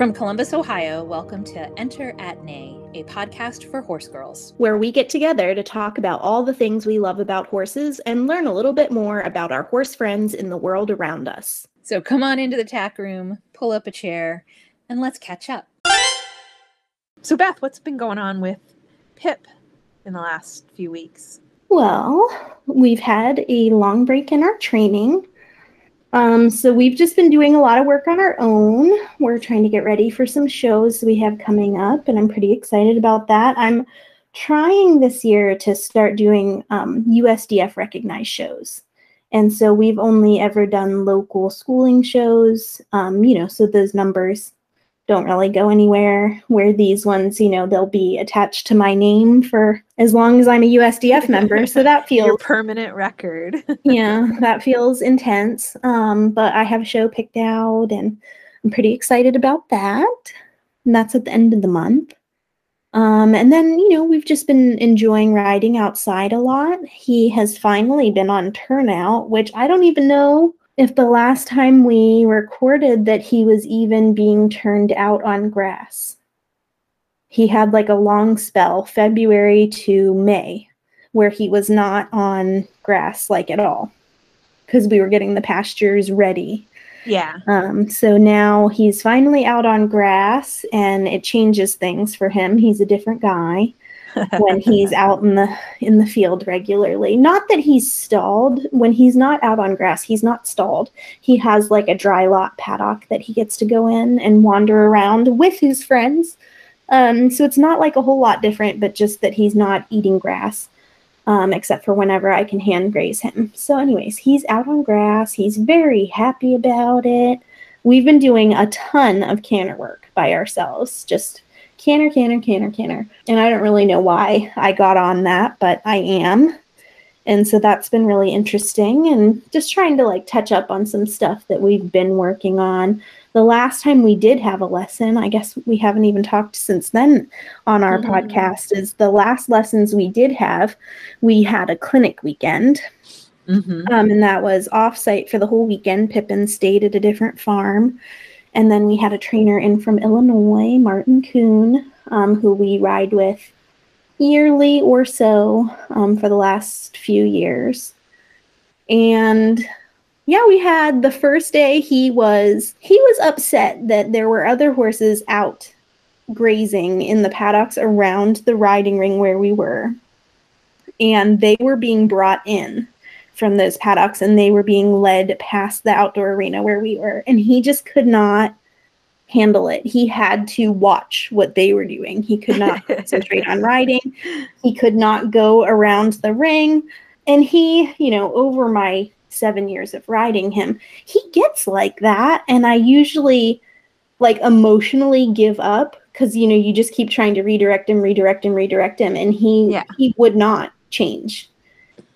From Columbus, Ohio, welcome to Enter at Neigh, a podcast for horse girls, where we get together to talk about all the things we love about horses and learn a little bit more about our horse friends in the world around us. So come on into the tack room, pull up a chair, and let's catch up. So, Beth, what's been going on with Pip in the last few weeks? Well, we've had a long break in our training. Um, so we've just been doing a lot of work on our own. We're trying to get ready for some shows we have coming up, and I'm pretty excited about that. I'm trying this year to start doing um, USDF recognized shows. And so we've only ever done local schooling shows, um, you know, so those numbers don't really go anywhere. Where these ones, you know, they'll be attached to my name for as long as I'm a USDF member. So that feels Your permanent record. yeah, that feels intense. Um, but I have a show picked out and I'm pretty excited about that. And that's at the end of the month. Um, and then, you know, we've just been enjoying riding outside a lot. He has finally been on turnout, which I don't even know if the last time we recorded that he was even being turned out on grass. He had like a long spell, February to May, where he was not on grass like at all because we were getting the pastures ready. Yeah. Um, so now he's finally out on grass and it changes things for him. He's a different guy when he's out in the in the field regularly. Not that he's stalled. When he's not out on grass, he's not stalled. He has like a dry lot paddock that he gets to go in and wander around with his friends. Um, so it's not like a whole lot different, but just that he's not eating grass, um, except for whenever I can hand graze him. So, anyways, he's out on grass. He's very happy about it. We've been doing a ton of canter work by ourselves, just canter, canter, canter, canter. And I don't really know why I got on that, but I am. And so that's been really interesting and just trying to like touch up on some stuff that we've been working on. The last time we did have a lesson, I guess we haven't even talked since then on our mm-hmm. podcast, is the last lessons we did have, we had a clinic weekend. Mm-hmm. Um, and that was offsite for the whole weekend. Pippin stayed at a different farm. And then we had a trainer in from Illinois, Martin Kuhn, um, who we ride with yearly or so um, for the last few years. And yeah, we had the first day he was he was upset that there were other horses out grazing in the paddocks around the riding ring where we were. And they were being brought in from those paddocks and they were being led past the outdoor arena where we were. And he just could not handle it. He had to watch what they were doing. He could not concentrate on riding. He could not go around the ring. And he, you know, over my seven years of riding him, he gets like that. And I usually like emotionally give up because you know you just keep trying to redirect him redirect him redirect him and he yeah. he would not change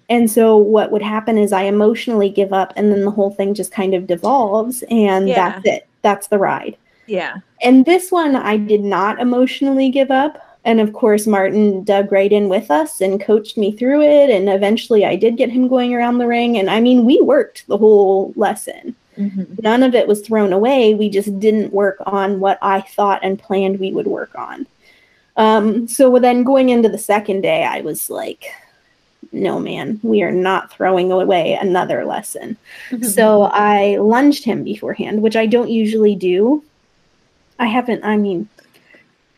and so what would happen is I emotionally give up and then the whole thing just kind of devolves and yeah. that's it. That's the ride. Yeah. And this one I did not emotionally give up. And of course Martin dug right in with us and coached me through it and eventually I did get him going around the ring and I mean we worked the whole lesson. Mm-hmm. None of it was thrown away. We just didn't work on what I thought and planned we would work on. Um, so then going into the second day, I was like, no, man, we are not throwing away another lesson. so I lunged him beforehand, which I don't usually do. I haven't, I mean,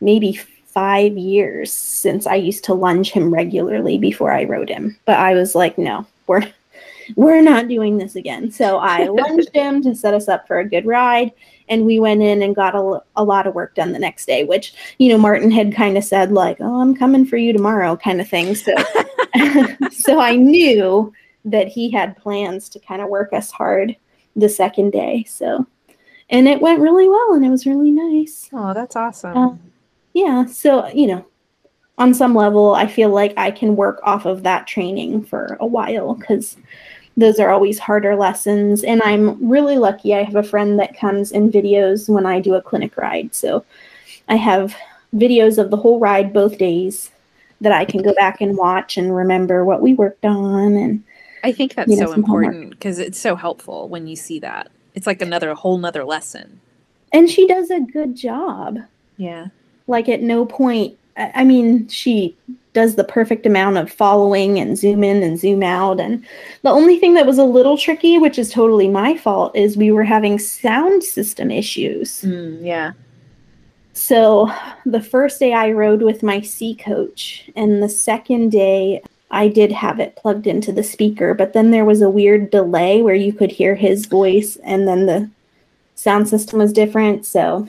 maybe five years since I used to lunge him regularly before I rode him. But I was like, no, we're we're not doing this again. So I lunged him to set us up for a good ride. And we went in and got a, a lot of work done the next day, which, you know, Martin had kind of said, like, oh, I'm coming for you tomorrow, kind of thing. So so I knew that he had plans to kind of work us hard the second day. So, and it went really well and it was really nice. Oh, that's awesome. Uh, yeah. So, you know, on some level, I feel like I can work off of that training for a while because those are always harder lessons. And I'm really lucky. I have a friend that comes in videos when I do a clinic ride. So I have videos of the whole ride both days that I can go back and watch and remember what we worked on and I think that's you know, so important because it's so helpful when you see that. It's like another whole nother lesson. And she does a good job. Yeah. Like at no point, I mean, she does the perfect amount of following and zoom in and zoom out. And the only thing that was a little tricky, which is totally my fault, is we were having sound system issues. Mm, yeah. So the first day I rode with my CeeCoach, and the second day I did have it plugged into the speaker, but then there was a weird delay where you could hear his voice and then the sound system was different. So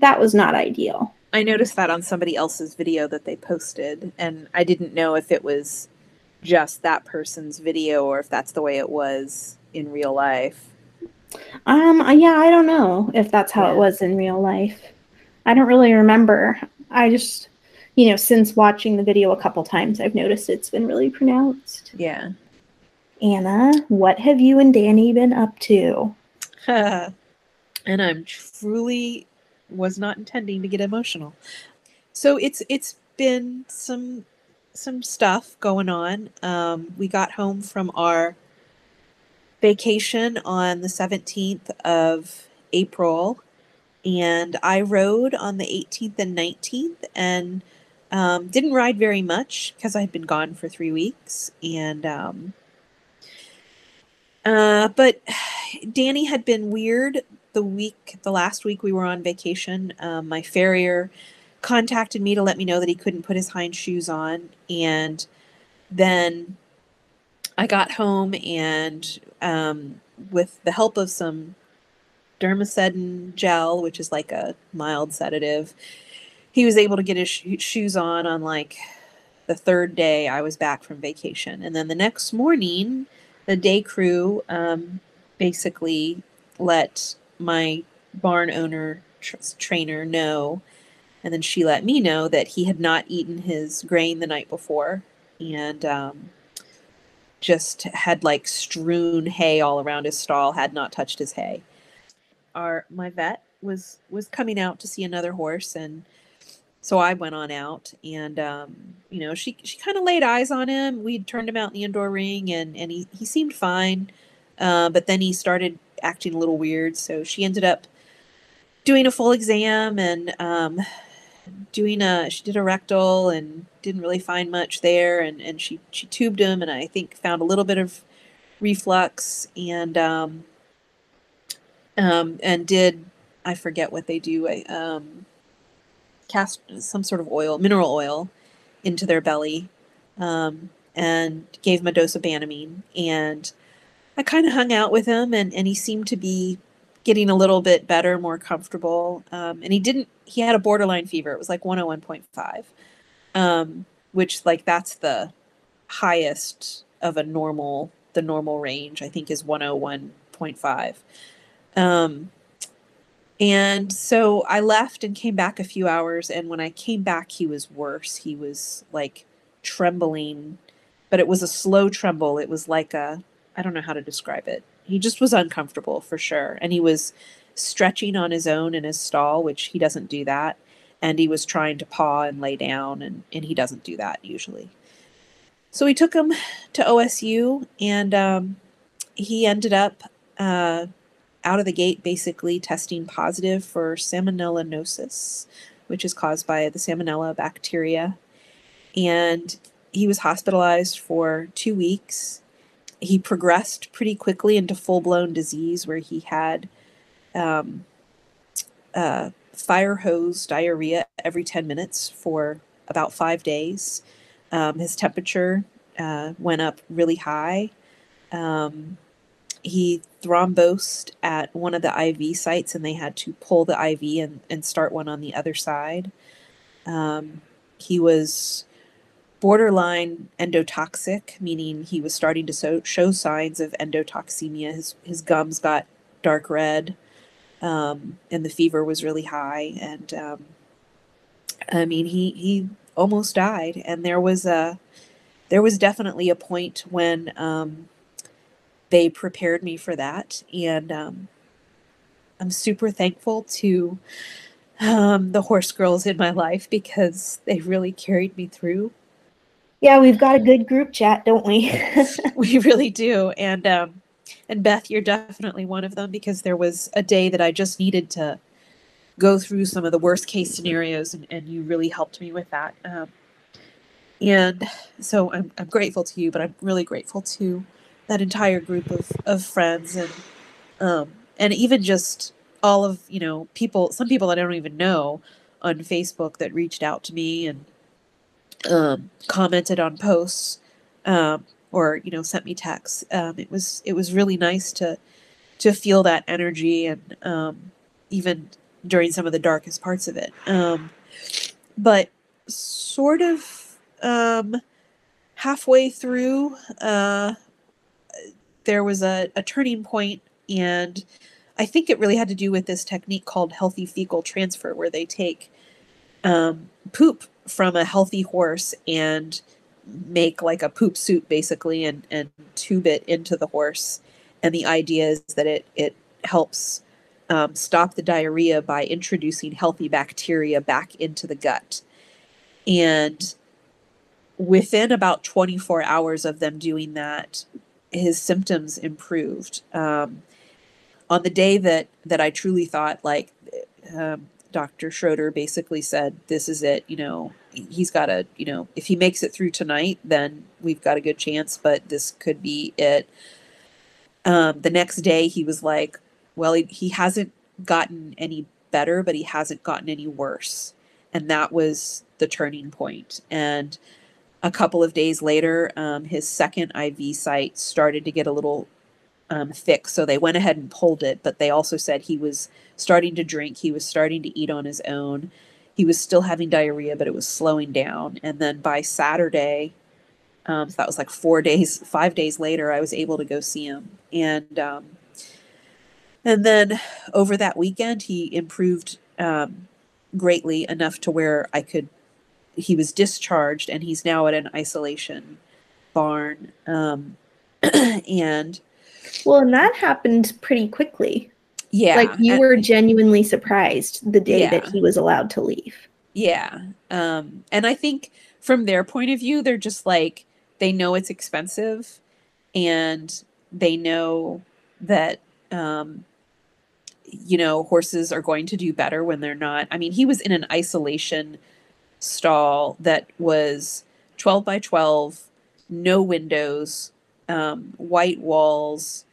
that was not ideal. I noticed that on somebody else's video that they posted, and I didn't know if it was just that person's video or if that's the way it was in real life. Um, yeah, I don't know if that's how Yeah. it was in real life. I don't really remember. I just, you know, since watching the video a couple times, I've noticed it's been really pronounced. Yeah. Anna, what have you and Danny been up to? and I'm truly was not intending to get emotional. So it's it's been some some stuff going on. Um, we got home from our vacation on the 17th of April, and I rode on the 18th and 19th, and um, didn't ride very much because I had been gone for three weeks, and um, uh, but Danny had been weird the week, the last week we were on vacation. Um, my farrier contacted me to let me know that he couldn't put his hind shoes on. And then I got home and um, with the help of some Dormosedan gel, which is like a mild sedative, he was able to get his sh- shoes on on like the third day I was back from vacation. And then the next morning, the day crew um, basically let my barn owner tr- trainer know. And then she let me know that he had not eaten his grain the night before and um, just had like strewn hay all around his stall had not touched his hay our my vet was was coming out to see another horse and so I went on out and um, you know she she kind of laid eyes on him. We'd turned him out in the indoor ring and and he he seemed fine, uh, but then he started acting a little weird. So she ended up doing a full exam and um, doing a she did a rectal and didn't really find much there and and she she tubed him and I think found a little bit of reflux and um, um, and did I forget what they do? I, um, cast some sort of oil, mineral oil, into their belly, um, and gave him a dose of Banamine. And I kind of hung out with him, and and he seemed to be getting a little bit better, more comfortable. Um, and he didn't. He had a borderline fever. It was like 101.5, um, which like that's the highest of a normal. The normal range I think is 101.5. Um, and so I left and came back a few hours. And when I came back, he was worse. He was like trembling, but it was a slow tremble. It was like a, I don't know how to describe it. He just was uncomfortable for sure. And he was stretching on his own in his stall, which he doesn't do that. And he was trying to paw and lay down, and, and he doesn't do that usually. So we took him to OSU, and um, he ended up uh, out of the gate basically testing positive for salmonellinosis, which is caused by the salmonella bacteria. And he was hospitalized for two weeks. He progressed pretty quickly into full blown disease where he had um, uh, fire hose diarrhea every 10 minutes for about five days. Um, his temperature uh, went up really high. Um, he thrombosed at one of the IV sites and they had to pull the IV and, and start one on the other side. Um, he was borderline endotoxic, meaning he was starting to so, show signs of endotoxemia. His, his gums got dark red um, and the fever was really high. And um, I mean, he, he almost died. And there was a, there was definitely a point when um, they prepared me for that and um, i'm super thankful to um, the horse girls in my life because they really carried me through Yeah, we've got a good group chat, don't we? we really do and um, and beth you're definitely one of them because there was a day that i just needed to go through some of the worst case scenarios, and, and you really helped me with that. Um, and so I'm, I'm grateful to you, but I'm really grateful to that entire group of, of friends and um, and even just all of you know people some people that I don't even know on Facebook that reached out to me and um, commented on posts um, or you know sent me texts. Um, it was it was really nice to to feel that energy and um, even during some of the darkest parts of it. Um, but sort of halfway through, uh, there was a, a turning point, and I think it really had to do with this technique called healthy fecal transfer, where they take um, poop from a healthy horse and make like a poop suit basically and, and tube it into the horse. And the idea is that it, it helps um, stop the diarrhea by introducing healthy bacteria back into the gut. And within about 24 hours of them doing that, his symptoms improved. Um, on the day that that I truly thought like um, Dr. Schroeder basically said, "This is it." You know, he's got a you know, if he makes it through tonight, then we've got a good chance. But this could be it. Um, the next day, he was like, "Well, he, he hasn't gotten any better, but he hasn't gotten any worse," and that was the turning point. And a couple of days later, um, his second IV site started to get a little um, thick. So they went ahead and pulled it, but they also said he was starting to drink, he was starting to eat on his own. He was still having diarrhea, but it was slowing down. And then by Saturday, um, so that was like four days, five days later, I was able to go see him. And um, and then over that weekend, he improved um, greatly enough to where I could. He was discharged, and he's now at an isolation barn. Um, and well, and that happened pretty quickly. Yeah. Like you were genuinely surprised the day Yeah. that he was allowed to leave. Yeah. Um, and I think from their point of view, they're just like, they know it's expensive and they know that, um, you know, horses are going to do better when they're not. I mean, he was in an isolation stall that was 12 by 12, no windows, um, white walls.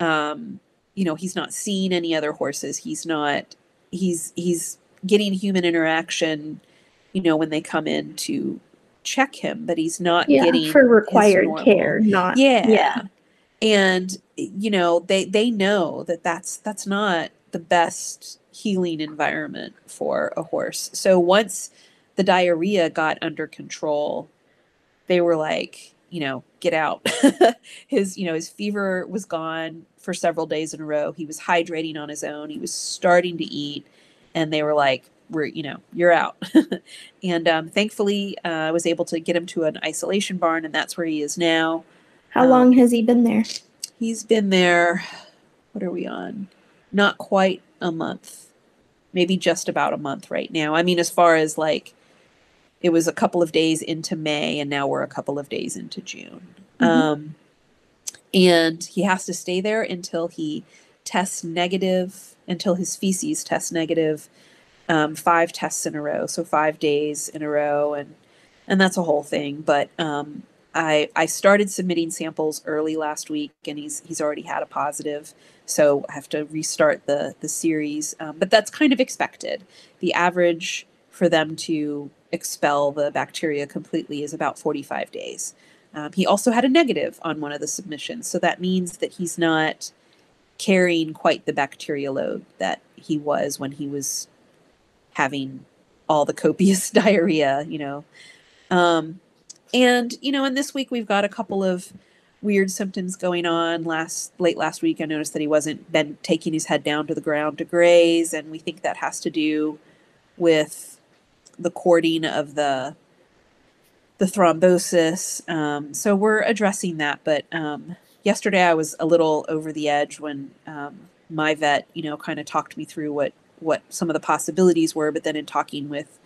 Um, you know, he's not seeing any other horses. He's not, he's, he's, getting human interaction, you know, when they come in to check him, but he's not Yeah, getting for required care, not Yeah. yeah. And you know, they they know that that's that's not the best healing environment for a horse. So once the diarrhea got under control, they were like, you know, get out. his, you know, his fever was gone for several days in a row. He was hydrating on his own. He was starting to eat and they were like we're you know you're out and um, thankfully uh, i was able to get him to an isolation barn and that's where he is now How Um, long has he been there? he's been there what are we on not quite a month maybe just about a month right now i mean as far as like it was a couple of days into may and now we're a couple of days into june. Mhm. um, and he has to stay there until he tests negative until his feces tests negative um, five tests in a row so five days in a row and and that's a whole thing. But um, I, I started submitting samples early last week and he's he's already had a positive so I have to restart the the series. Um, but that's kind of expected. The average for them to expel the bacteria completely is about 45 days. Um, he also had a negative on one of the submissions so that means that he's not carrying quite the bacteria load that he was when he was having all the copious diarrhea you know. Um, and you know and this week we've got a couple of weird symptoms going on. Last late last week i noticed that he wasn't been taking his head down to the ground to graze and we think that has to do with the cording of the the thrombosis um, so we're addressing that but um, yesterday i was a little over the edge when um, my vet you know kind of talked me through what what some of the possibilities were but then in talking with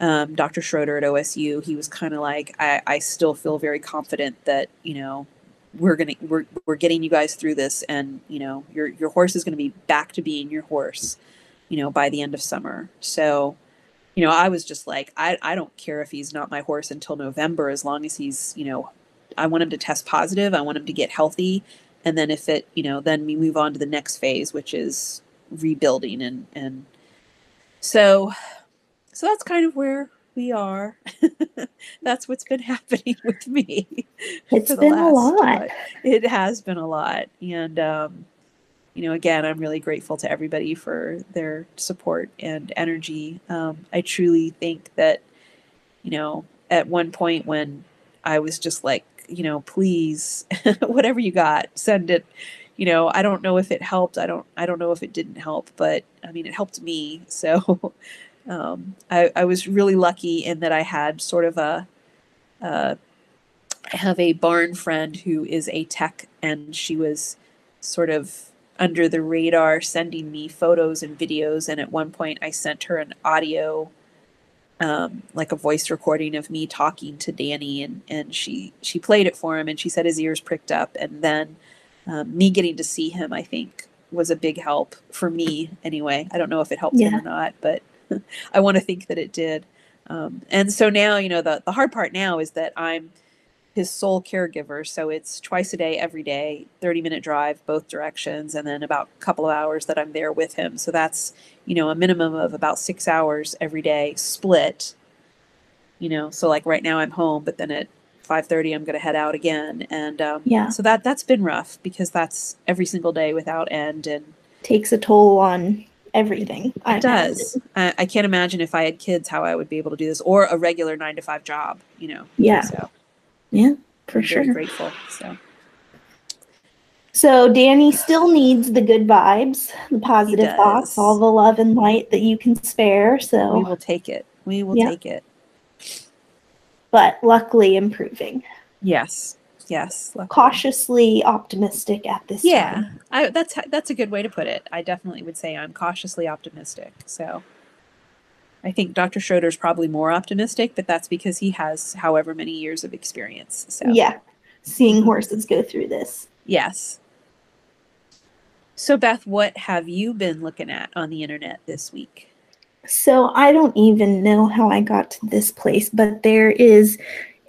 um, Dr. Schroeder at OSU, he was kind of like, I, I still feel very confident that, you know, we're gonna we're we're getting you guys through this and you know your your horse is gonna be back to being your horse. you know, by the end of summer. So, you know, I was just like, I, I don't care if he's not my horse until November, as long as he's, you know, I want him to test positive. I want him to get healthy. And then if it, you know, then we move on to the next phase, which is rebuilding. And, and so, so that's kind of where we are. that's what's been happening with me. It's been a lot. It has been a lot. And, um, you know, again, I'm really grateful to everybody for their support and energy. Um, I truly think that, you know, at one point when I was just like, you know, please, whatever you got, send it. You know, I don't know if it helped. I don't. I don't know if it didn't help, but I mean, it helped me. So, um, I, I was really lucky in that I had sort of a. Uh, I have a barn friend who is a tech, and she was sort of under the radar sending me photos and videos and at one point i sent her an audio um, like a voice recording of me talking to danny and, and she she played it for him and she said his ears pricked up and then um, me getting to see him i think was a big help for me anyway. I don't know if it helped him or not but i want to think that it did. Um, and so now you know the, the hard part now is that i'm his sole caregiver. So it's twice a day, every day, 30 minute drive, both directions, and then about a couple of hours that I'm there with him. So that's, you know, a minimum of about six hours every day split. You know, so like right now I'm home, but then at 5:30 I'm going to head out again, and um, Yeah. so that that's been rough because that's every single day without end, and Takes a toll on everything. I it does. I, I can't imagine if I had kids how I would be able to do this, or a regular nine to five job. You know. Yeah. So Yeah, for sure. grateful. So. So Danny still needs the good vibes, the positive thoughts, all the love and light that you can spare. So we will take it. We will Yeah. take it. but luckily improving. Yes. Yes. luckily. Cautiously optimistic at this Yeah. I, that's that's a good way to put it. I definitely would say I'm cautiously optimistic. So I think Dr. Schroeder's probably more optimistic, but that's because he has however many years of experience. So Yeah. Seeing horses go through this. yes. So Beth, what have you been looking at on the internet this week? So I don't even know how I got to this place, but there is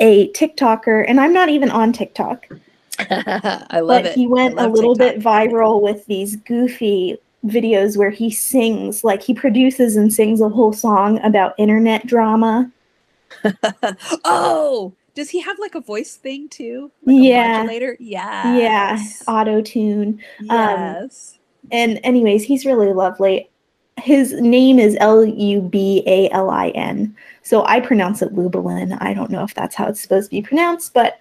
a TikToker, and I'm not even on TikTok, I love but it. he went a little TikTok. bit viral with these goofy videos where he sings, like he produces and sings a whole song about internet drama. oh, does he have like a voice thing too? Like Yeah. modulator? Yeah. Yeah, auto tune. Um, yes. And anyways, he's really lovely. His name is L U B A L I N. So I pronounce it Lubalin. I don't know if that's how it's supposed to be pronounced, but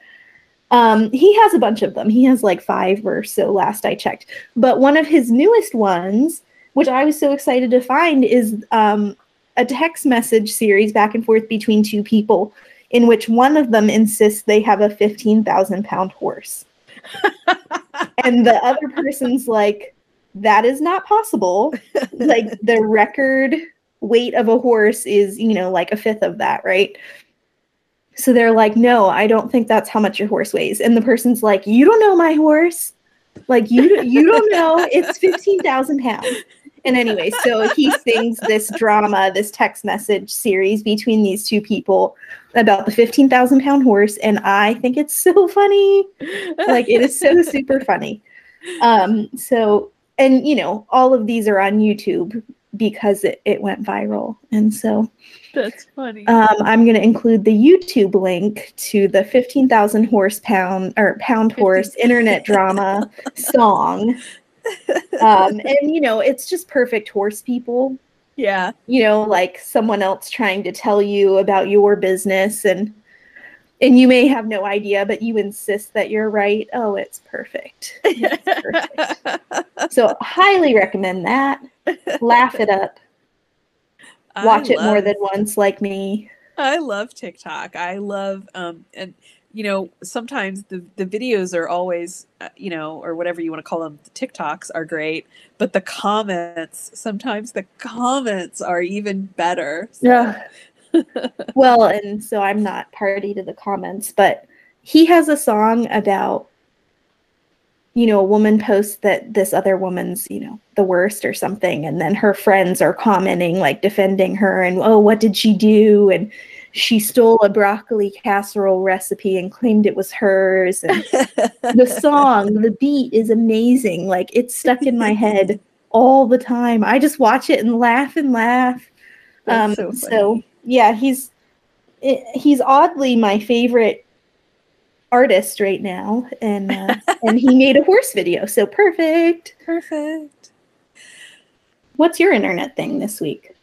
um, he has a bunch of them. He has like five or so last I checked. But one of his newest ones, which I was so excited to find, is um, a text message series back and forth between two people in which one of them insists they have a 15,000 pound horse. and the other person's like, that is not possible. like the record weight of a horse is, you know, like a fifth of that, right? So they're like, no, I don't think that's how much your horse weighs. And the person's like, you don't know my horse. Like you, you don't know. It's fifteen thousand pounds. And anyway, so he sings this drama, this text message series between these two people about the fifteen thousand pound horse, and I think it's so funny. Like it is so super funny. Um, so and you know, all of these are on YouTube because it, it went viral. And so That's funny. um, I'm going to include the YouTube link to the 15,000 horse pound or pound horse internet drama song. Um, and, you know, it's just perfect horse people, yeah. you know, like someone else trying to tell you about your business and and you may have no idea, but you insist that you're right. Oh, it's perfect. It's perfect. So highly recommend that. Laugh it up. Watch it more than once like me. I love TikTok. I love um and you know sometimes the the videos are always uh, you know or whatever you want to call them the TikToks are great, but the comments sometimes the comments are even better. So- Yeah. well, and so I'm not party to the comments, but he has a song about, you know, a woman posts that this other woman's, you know, the worst or something, and then her friends are commenting, like defending her, and oh, what did she do? And she stole a broccoli casserole recipe and claimed it was hers. And the song, the beat is amazing. Like it's stuck in my head all the time. I just watch it and laugh and laugh. Um, so, so, yeah, he's eh, he's oddly my favorite artist right now, and uh, and he made a horse video, so perfect. Perfect. What's your internet thing this week?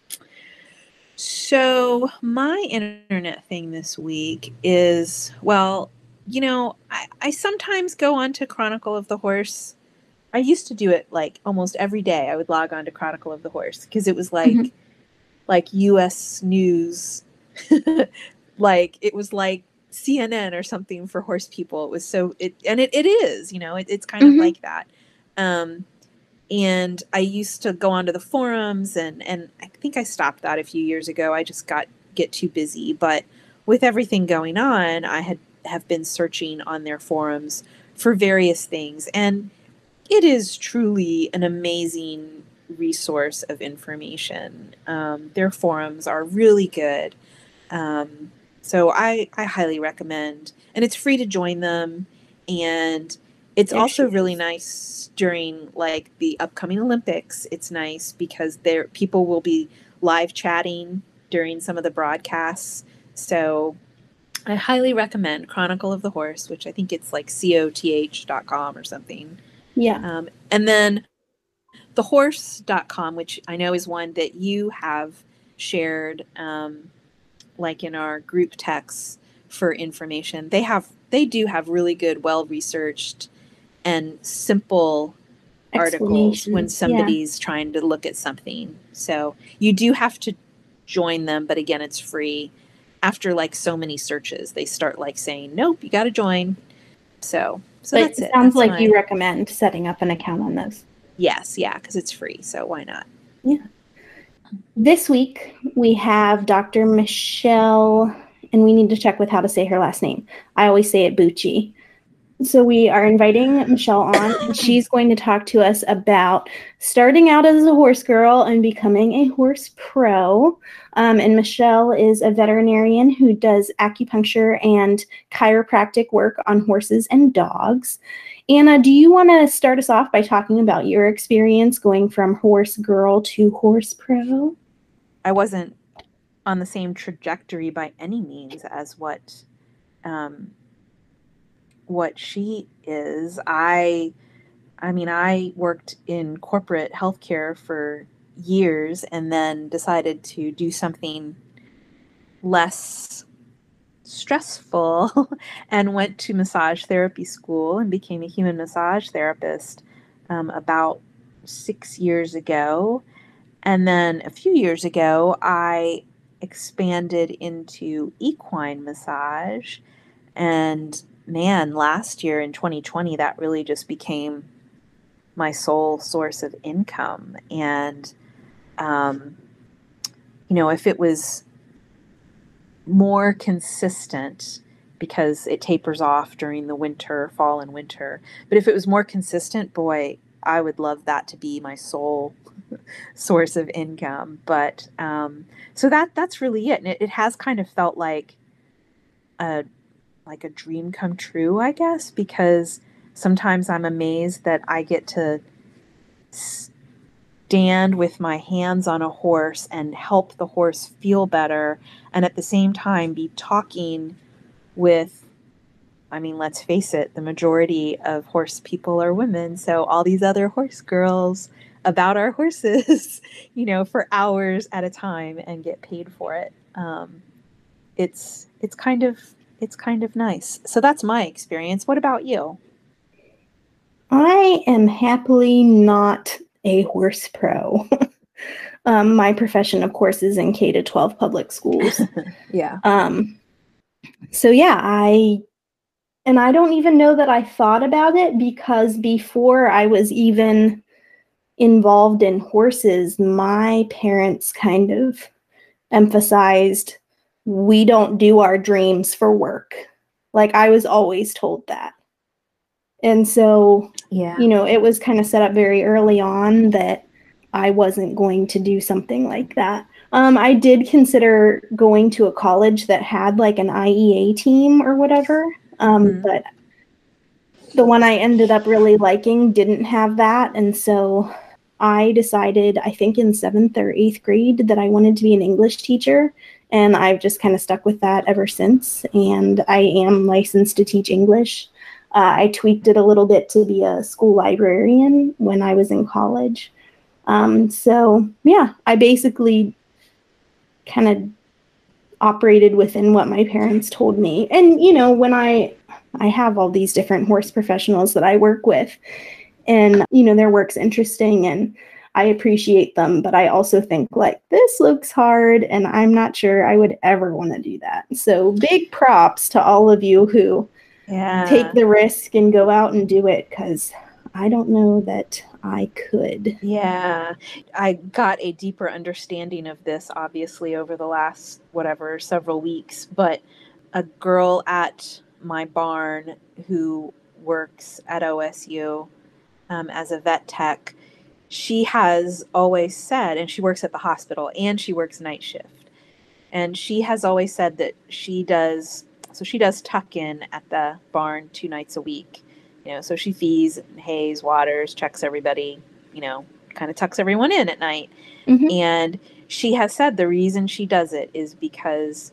So my internet thing this week is well, you know, I, I sometimes go on to Chronicle of the Horse. I used to do it like almost every day. I would log on to Chronicle of the Horse because it was like mm-hmm. Like US news. like it was like CNN or something for horse people. It was so it and it, it is, you know, it, it's kind mm-hmm. of like that. Um, and I used to go onto the forums and and I think I stopped that a few years ago. I just got get too busy, but with everything going on, I had have been searching on their forums for various things and it is truly an amazing resource of information. Um, their forums are really good. Um, so I, I highly recommend, and it's free to join them. And it's there also really nice during like the upcoming Olympics. It's nice because there people will be live chatting during some of the broadcasts. So I highly recommend Chronicle of the Horse, which I think it's like coth.com or something. Yeah. Um, and then thehorse.com, which I know is one that you have shared um, like in our group texts for information. They have they do have really good, well researched and simple articles when somebody's yeah. trying to look at something. So you do have to join them, but again, it's free. After like so many searches, they start like saying, "Nope, you got to join." So, so but that's it. it. Sounds that's like my... you recommend setting up an account on those. Yes, yeah, because it's free. So why not? Yeah. This week we have Dr. Michelle, and we need to check with how to say her last name. I always say it Bucci. So we are inviting Michelle on, and she's going to talk to us about starting out as a horse girl and becoming a horse pro. Um, and Michelle is a veterinarian who does acupuncture and chiropractic work on horses and dogs. Anna, do you want to start us off by talking about your experience going from horse girl to horse pro? I wasn't on the same trajectory by any means as what um, what she is. I I mean, I worked in corporate healthcare for years and then decided to do something less stressful and went to massage therapy school and became a human massage therapist um, about six years ago. And then a few years ago, I expanded into equine massage. And man, last year in 2020, that really just became my sole source of income. And, um, you know, if it was more consistent because it tapers off during the winter, fall and winter. But if it was more consistent, boy, I would love that to be my sole source of income. But um, so that that's really it, and it, it has kind of felt like a like a dream come true, I guess, because sometimes I'm amazed that I get to stand with my hands on a horse and help the horse feel better and at the same time be talking with I mean, let's face it, the majority of horse people are women. So all these other horse girls about our horses, you know, for hours at a time and get paid for it. Um, it's it's kind of it's kind of nice. So that's my experience. What about you? I am happily not a horse pro. um, my profession, of course, is in K to 12 public schools. yeah. Um, so, yeah, I, and I don't even know that I thought about it because before I was even involved in horses, my parents kind of emphasized we don't do our dreams for work. Like I was always told that. And so, Yeah. you know, it was kind of set up very early on that I wasn't going to do something like that. Um, I did consider going to a college that had like an IEA team or whatever, um, Mhm. but the one I ended up really liking didn't have that. And so I decided, I think in seventh or eighth grade, that I wanted to be an English teacher. And I've just kind of stuck with that ever since. And I am licensed to teach English. Uh, I tweaked it a little bit to be a school librarian when I was in college. Um, so, yeah, I basically kind of operated within what my parents told me. And, you know, when I I have all these different horse professionals that I work with, and, you know, their work's interesting and I appreciate them, but I also think like this looks hard and I'm not sure I would ever want to do that. So big props to all of you who Yeah. take the risk and go out and do it because I don't know that I could. Yeah, I got a deeper understanding of this obviously over the last whatever several weeks. But a girl at my barn who works at OSU um, as a vet tech, she has always said, and she works at the hospital and she works night shift. And she has always said that she does, so she does tuck in at the barn two nights a week you know so she feeds hays waters checks everybody you know kind of tucks everyone in at night Mhm. and she has said the reason she does it is because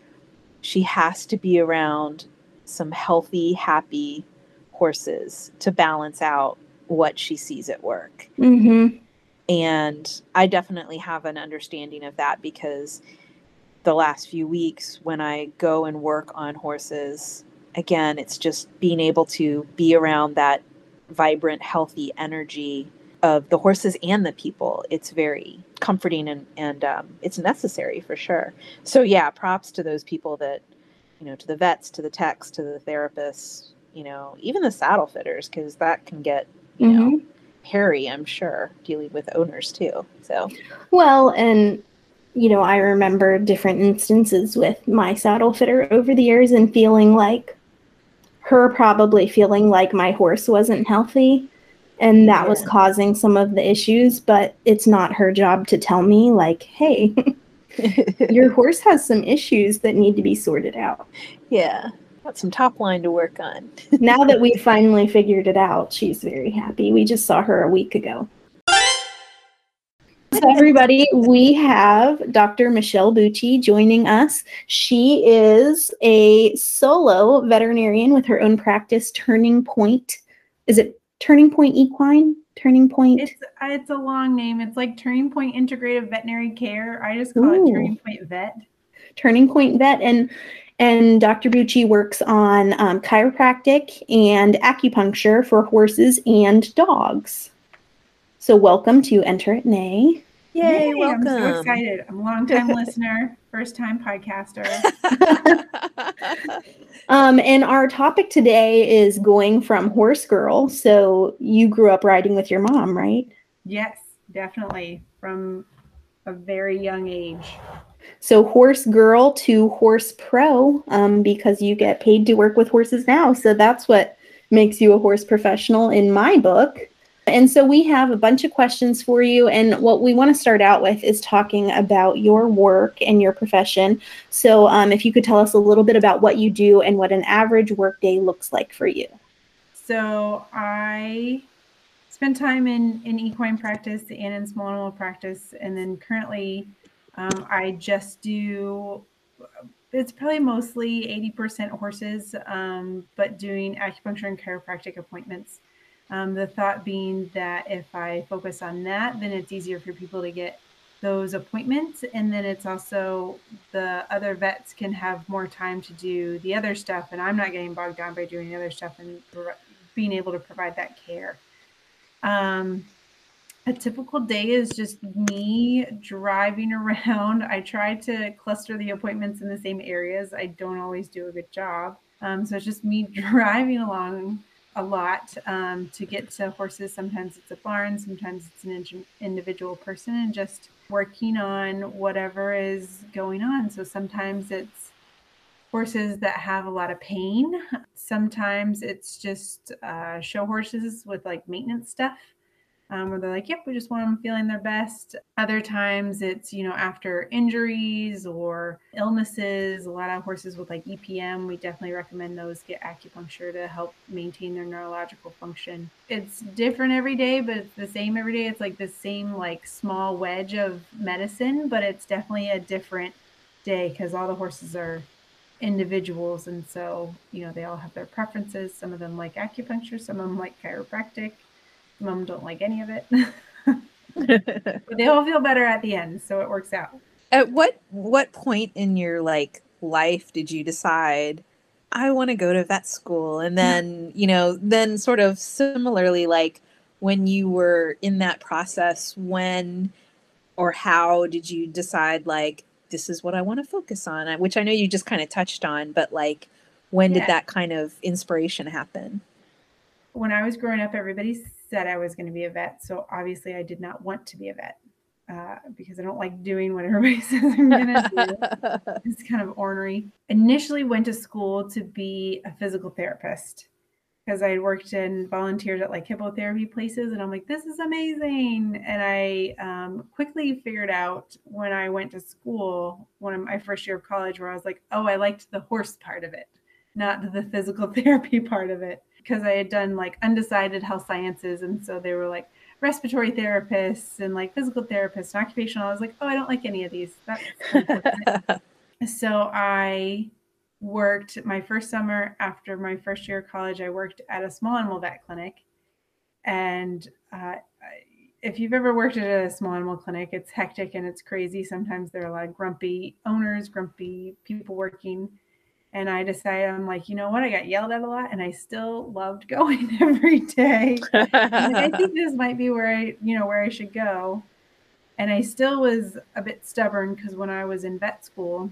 she has to be around some healthy happy horses to balance out what she sees at work Mm-hmm. and I definitely have an understanding of that because the last few weeks when I go and work on horses, again, it's just being able to be around that vibrant, healthy energy of the horses and the people. It's very comforting and, and um, it's necessary for sure. So, yeah, props to those people that, you know, to the vets, to the techs, to the therapists, you know, even the saddle fitters, because that can get, you know, hairy, I'm sure, dealing with owners too. So, Well, and you know, I remember different instances with my saddle fitter over the years and feeling like her probably feeling like my horse wasn't healthy and that was causing some of the issues, but it's not her job to tell me like, "Hey, your horse has some issues that need to be sorted out." yeah, got some top line to work on. now that we finally figured it out, she's very happy. We just saw her a week ago. Everybody, we have Dr. Michelle Bucci joining us. She is a solo veterinarian with her own practice, Turning Point. Is it Turning Point Equine? Turning Point? It's uh, it's a long name. It's like Turning Point Integrative Veterinary Care. I just call Ooh. it Turning Point Vet. Turning Point Vet, and and Dr. Bucci works on um, chiropractic and acupuncture for horses and dogs. So, welcome to Enter at Neigh. Yay, Welcome. I'm so excited. I'm a long time listener, first time podcaster. Um, and our topic today is going from horse girl. So, you grew up riding with your mom, right? Yes, definitely. From a very young age. So, horse girl to horse pro, um, because you get paid to work with horses now. So, that's what makes you a horse professional in my book. And so, we have a bunch of questions for you. And what we want to start out with is talking about your work and your profession. So, um, if you could tell us a little bit about what you do and what an average workday looks like for you. So I spent time in, in equine practice and in small animal practice. And then currently um, I just do, it's probably mostly 80% horses, um, but doing acupuncture and chiropractic appointments. Um, the thought being that if I focus on that, then it's easier for people to get those appointments. And then it's also the other vets can have more time to do the other stuff. And I'm not getting bogged down by doing the other stuff and being able to provide that care. Um, a typical day is just me driving around. I try to cluster the appointments in the same areas. I don't always do a good job. Um, so it's just me driving along a lot um, to get to horses. Sometimes it's a barn, sometimes it's an in- individual person, and just working on whatever is going on. So sometimes it's horses that have a lot of pain. Sometimes it's just uh, show horses with like maintenance stuff um, where they're like, yep, we just want them feeling their best. Other times it's, you know, after injuries or illnesses. A lot of horses with like EPM, we definitely recommend those get acupuncture to help maintain their neurological function. It's different every day, but it's the same every day. It's like the same, like small wedge of medicine, but it's definitely a different day because all the horses are individuals. And so, you know, they all have their preferences. Some of them like acupuncture, some of them like chiropractic Mom don't like any of it. but they all feel better at the end, so it works out. At what what point in your like life did you decide I want to go to vet school? And then, you know, then sort of similarly like when you were in that process, when or how did you decide like this is what I want to focus on? Which I know you just kind of touched on, but like when yeah. did that kind of inspiration happen? When I was growing up, everybody said I was going to be a vet. So obviously, I did not want to be a vet uh, because I don't like doing what everybody says I'm going to do. it's kind of ornery. Initially, went to school to be a physical therapist because I worked in volunteers at like hippotherapy places, and I'm like, this is amazing. And I um, quickly figured out when I went to school, one of my first year of college, where I was like, oh, I liked the horse part of it, not the physical therapy part of it because I had done like undecided health sciences. And so they were like respiratory therapists and like physical therapists and occupational. I was like, oh, I don't like any of these. so I worked my first summer after my first year of college. I worked at a small animal vet clinic. And uh, if you've ever worked at a small animal clinic, it's hectic and it's crazy. Sometimes there are a lot of grumpy owners, grumpy people working and I decided I'm like, you know what? I got yelled at a lot, and I still loved going every day. like, I think this might be where I, you know, where I should go. And I still was a bit stubborn because when I was in vet school,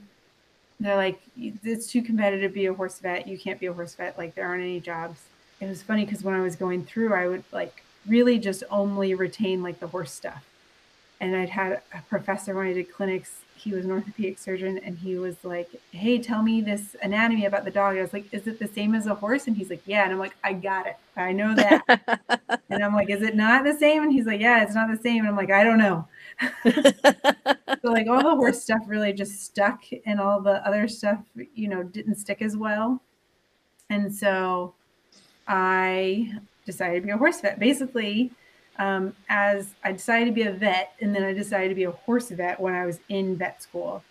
they're like, it's too competitive to be a horse vet. You can't be a horse vet. Like there aren't any jobs. It was funny because when I was going through, I would like really just only retain like the horse stuff. And I'd had a professor when I did clinics he was an orthopedic surgeon and he was like, Hey, tell me this anatomy about the dog. I was like, Is it the same as a horse? And he's like, Yeah. And I'm like, I got it. I know that. and I'm like, Is it not the same? And he's like, Yeah, it's not the same. And I'm like, I don't know. so like all the horse stuff really just stuck and all the other stuff, you know, didn't stick as well. And so I decided to be a horse vet. Basically, um, as I decided to be a vet, and then I decided to be a horse vet when I was in vet school.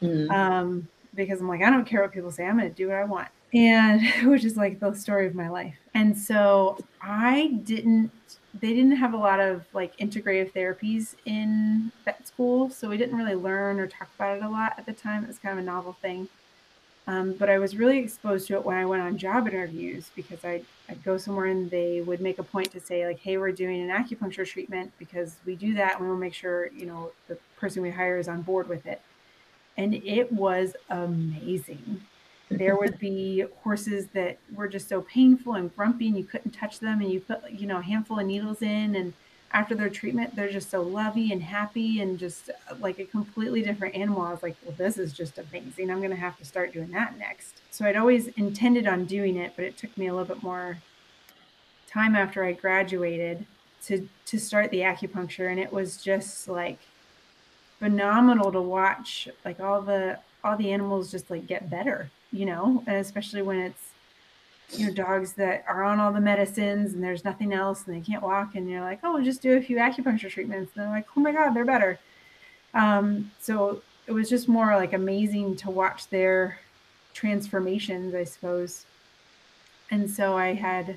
Mm. Um, because I'm like, I don't care what people say, I'm going to do what I want. And which is like the story of my life. And so I didn't, they didn't have a lot of like integrative therapies in vet school. So we didn't really learn or talk about it a lot at the time. It was kind of a novel thing. Um, but I was really exposed to it when I went on job interviews because I'd, I'd go somewhere and they would make a point to say like, "Hey, we're doing an acupuncture treatment because we do that, and we will make sure you know the person we hire is on board with it." And it was amazing. There would be horses that were just so painful and grumpy, and you couldn't touch them, and you put you know a handful of needles in, and after their treatment, they're just so lovey and happy and just uh, like a completely different animal. I was like, well, this is just amazing. I'm going to have to start doing that next. So I'd always intended on doing it, but it took me a little bit more time after I graduated to to start the acupuncture and it was just like phenomenal to watch like all the all the animals just like get better, you know, and especially when it's you know dogs that are on all the medicines and there's nothing else and they can't walk and you're like oh we'll just do a few acupuncture treatments. And they're like oh my god they're better. Um, so it was just more like amazing to watch their transformations i suppose. And so i had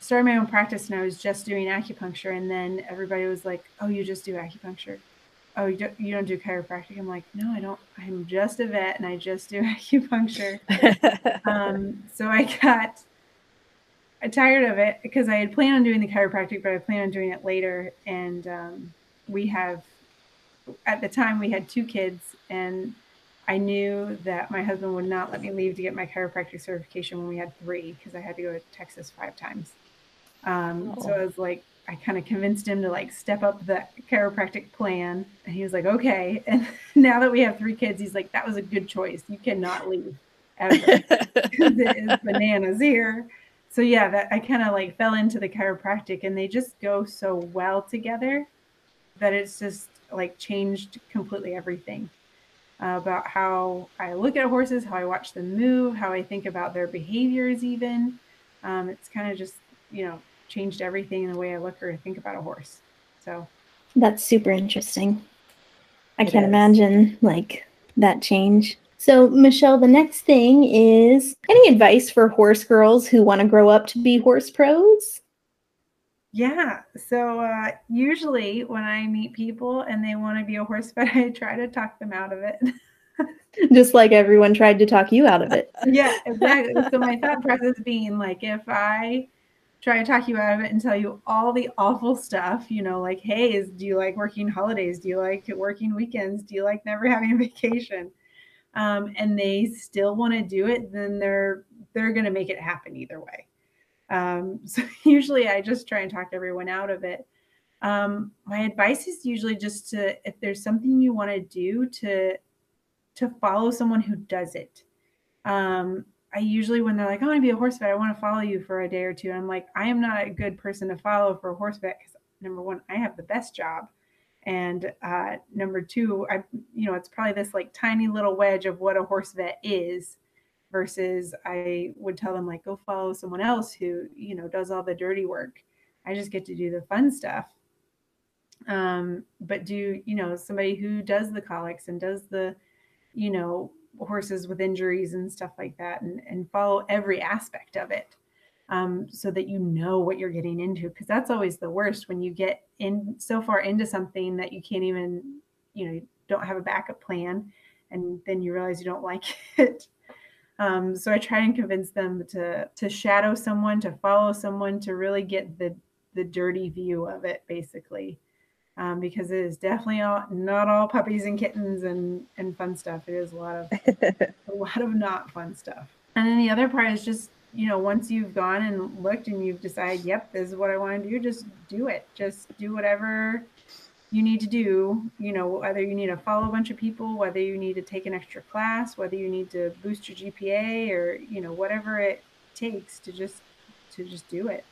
started my own practice and i was just doing acupuncture and then everybody was like oh you just do acupuncture oh you don't, you don't do chiropractic? I'm like no i don't. I'm just a vet and i just do acupuncture. Um, so i got tired of it because i had planned on doing the chiropractic but i planned on doing it later. And um, we have at the time we had two kids and i knew that my husband would not let me leave to get my chiropractic certification when we had three because i had to go to texas five times. Um, oh. so i was like I kind of convinced him to like step up the chiropractic plan. And he was like, okay. And now that we have three kids, he's like, that was a good choice. You cannot leave ever. it is bananas here. So yeah, that I kind of like fell into the chiropractic and they just go so well together that it's just like changed completely everything uh, about how I look at horses, how I watch them move, how I think about their behaviors, even. Um, it's kind of just, you know, changed everything in the way I look or think about a horse. So that's super interesting. I can't is. imagine like that change. So, Michelle, the next thing is any advice for horse girls who want to grow up to be horse pros? Yeah. So uh, usually when I meet people and they want to be a horse vet, I try to talk them out of it. Just like everyone tried to talk you out of it. yeah, exactly. So my thought process being like, if I try to talk you out of it and tell you all the awful stuff, you know, like, hey, is, do you like working holidays? Do you like working weekends? Do you like never having a vacation? Um, and they still want to do it, then they're they're going to make it happen either way. Um, so usually I just try and talk everyone out of it. Um, my advice is usually just to, if there's something you want to do, to to follow someone who does it. Um, I usually, when they're like, I want to be a horse vet, I want to follow you for a day or two. I'm like, I am not a good person to follow for a horse vet because number one, I have the best job. And uh, number two, I, you know, it's probably this like tiny little wedge of what a horse vet is versus I would tell them like, go follow someone else who, you know, does all the dirty work. I just get to do the fun stuff. Um, but do, you know, somebody who does the colics and does the, you know, horses with injuries and stuff like that and, and follow every aspect of it um, so that you know what you're getting into because that's always the worst when you get in so far into something that you can't even you know you don't have a backup plan and then you realize you don't like it. Um, so i try and convince them to to shadow someone to follow someone to really get the the dirty view of it basically um, because it is definitely all, not all puppies and kittens and and fun stuff. It is a lot of a lot of not fun stuff. And then the other part is just you know once you've gone and looked and you've decided, yep, this is what I want to do. Just do it. Just do whatever you need to do. You know whether you need to follow a bunch of people, whether you need to take an extra class, whether you need to boost your GPA, or you know whatever it takes to just to just do it.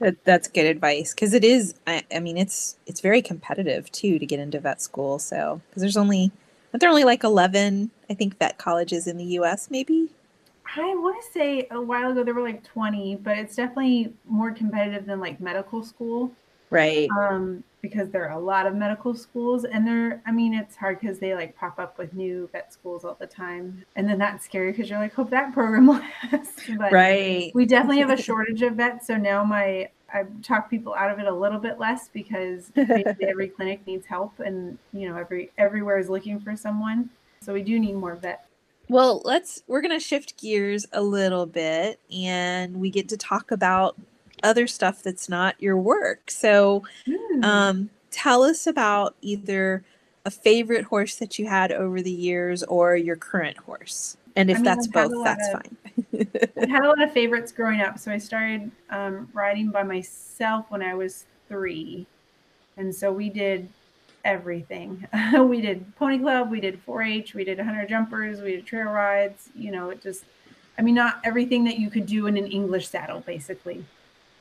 That, that's good advice because it is. I, I mean, it's it's very competitive too to get into vet school. So because there's only, there aren't there only like eleven? I think vet colleges in the U.S. Maybe. I want to say a while ago there were like 20, but it's definitely more competitive than like medical school. Right. Um, because there are a lot of medical schools and they're, I mean, it's hard because they like pop up with new vet schools all the time. And then that's scary because you're like, hope that program lasts. But right. we definitely have a shortage of vets. So now my, I talk people out of it a little bit less because every clinic needs help and, you know, every, everywhere is looking for someone. So we do need more vets. Well, let's we're going to shift gears a little bit and we get to talk about other stuff that's not your work. So, hmm. Hmm. um tell us about either a favorite horse that you had over the years or your current horse. And if I mean, that's both, that's of- fine. I had a lot of favorites growing up. So I started um, riding by myself when I was three. And so we did everything. we did pony club, we did 4 H, we did hunter jumpers, we did trail rides. You know, it just, I mean, not everything that you could do in an English saddle, basically.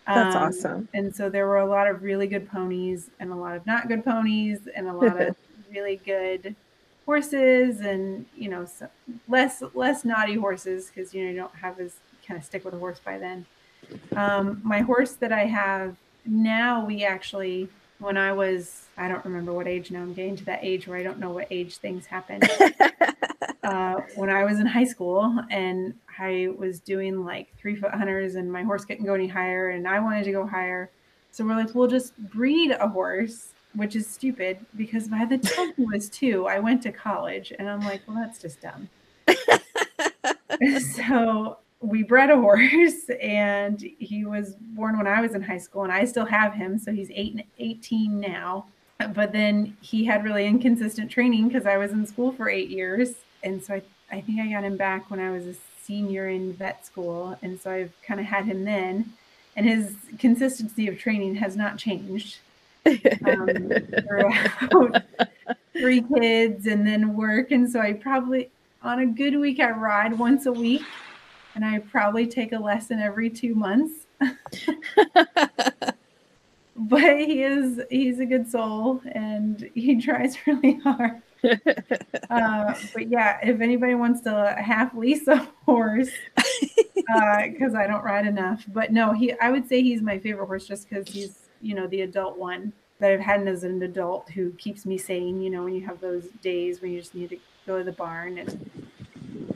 That's Um, awesome. And so there were a lot of really good ponies and a lot of not good ponies and a lot of really good horses and you know so less less naughty horses because you know you don't have as kind of stick with a horse by then. Um, my horse that I have now, we actually when I was I don't remember what age now. I'm getting to that age where I don't know what age things happen. uh, when I was in high school and I was doing like three foot hunters and my horse couldn't go any higher and I wanted to go higher. So we're like, we'll just breed a horse, which is stupid because by the time he was two, I went to college and I'm like, well, that's just dumb. so we bred a horse and he was born when I was in high school and I still have him. So he's eight, 18 now. But then he had really inconsistent training because I was in school for eight years. And so I, I think I got him back when I was a senior in vet school. And so I've kind of had him then. And his consistency of training has not changed um, throughout three kids and then work. And so I probably on a good week, I ride once a week, and I probably take a lesson every two months. but he is he's a good soul and he tries really hard uh, but yeah if anybody wants to half lease a horse because uh, i don't ride enough but no he i would say he's my favorite horse just because he's you know the adult one that i've had as an adult who keeps me sane you know when you have those days when you just need to go to the barn and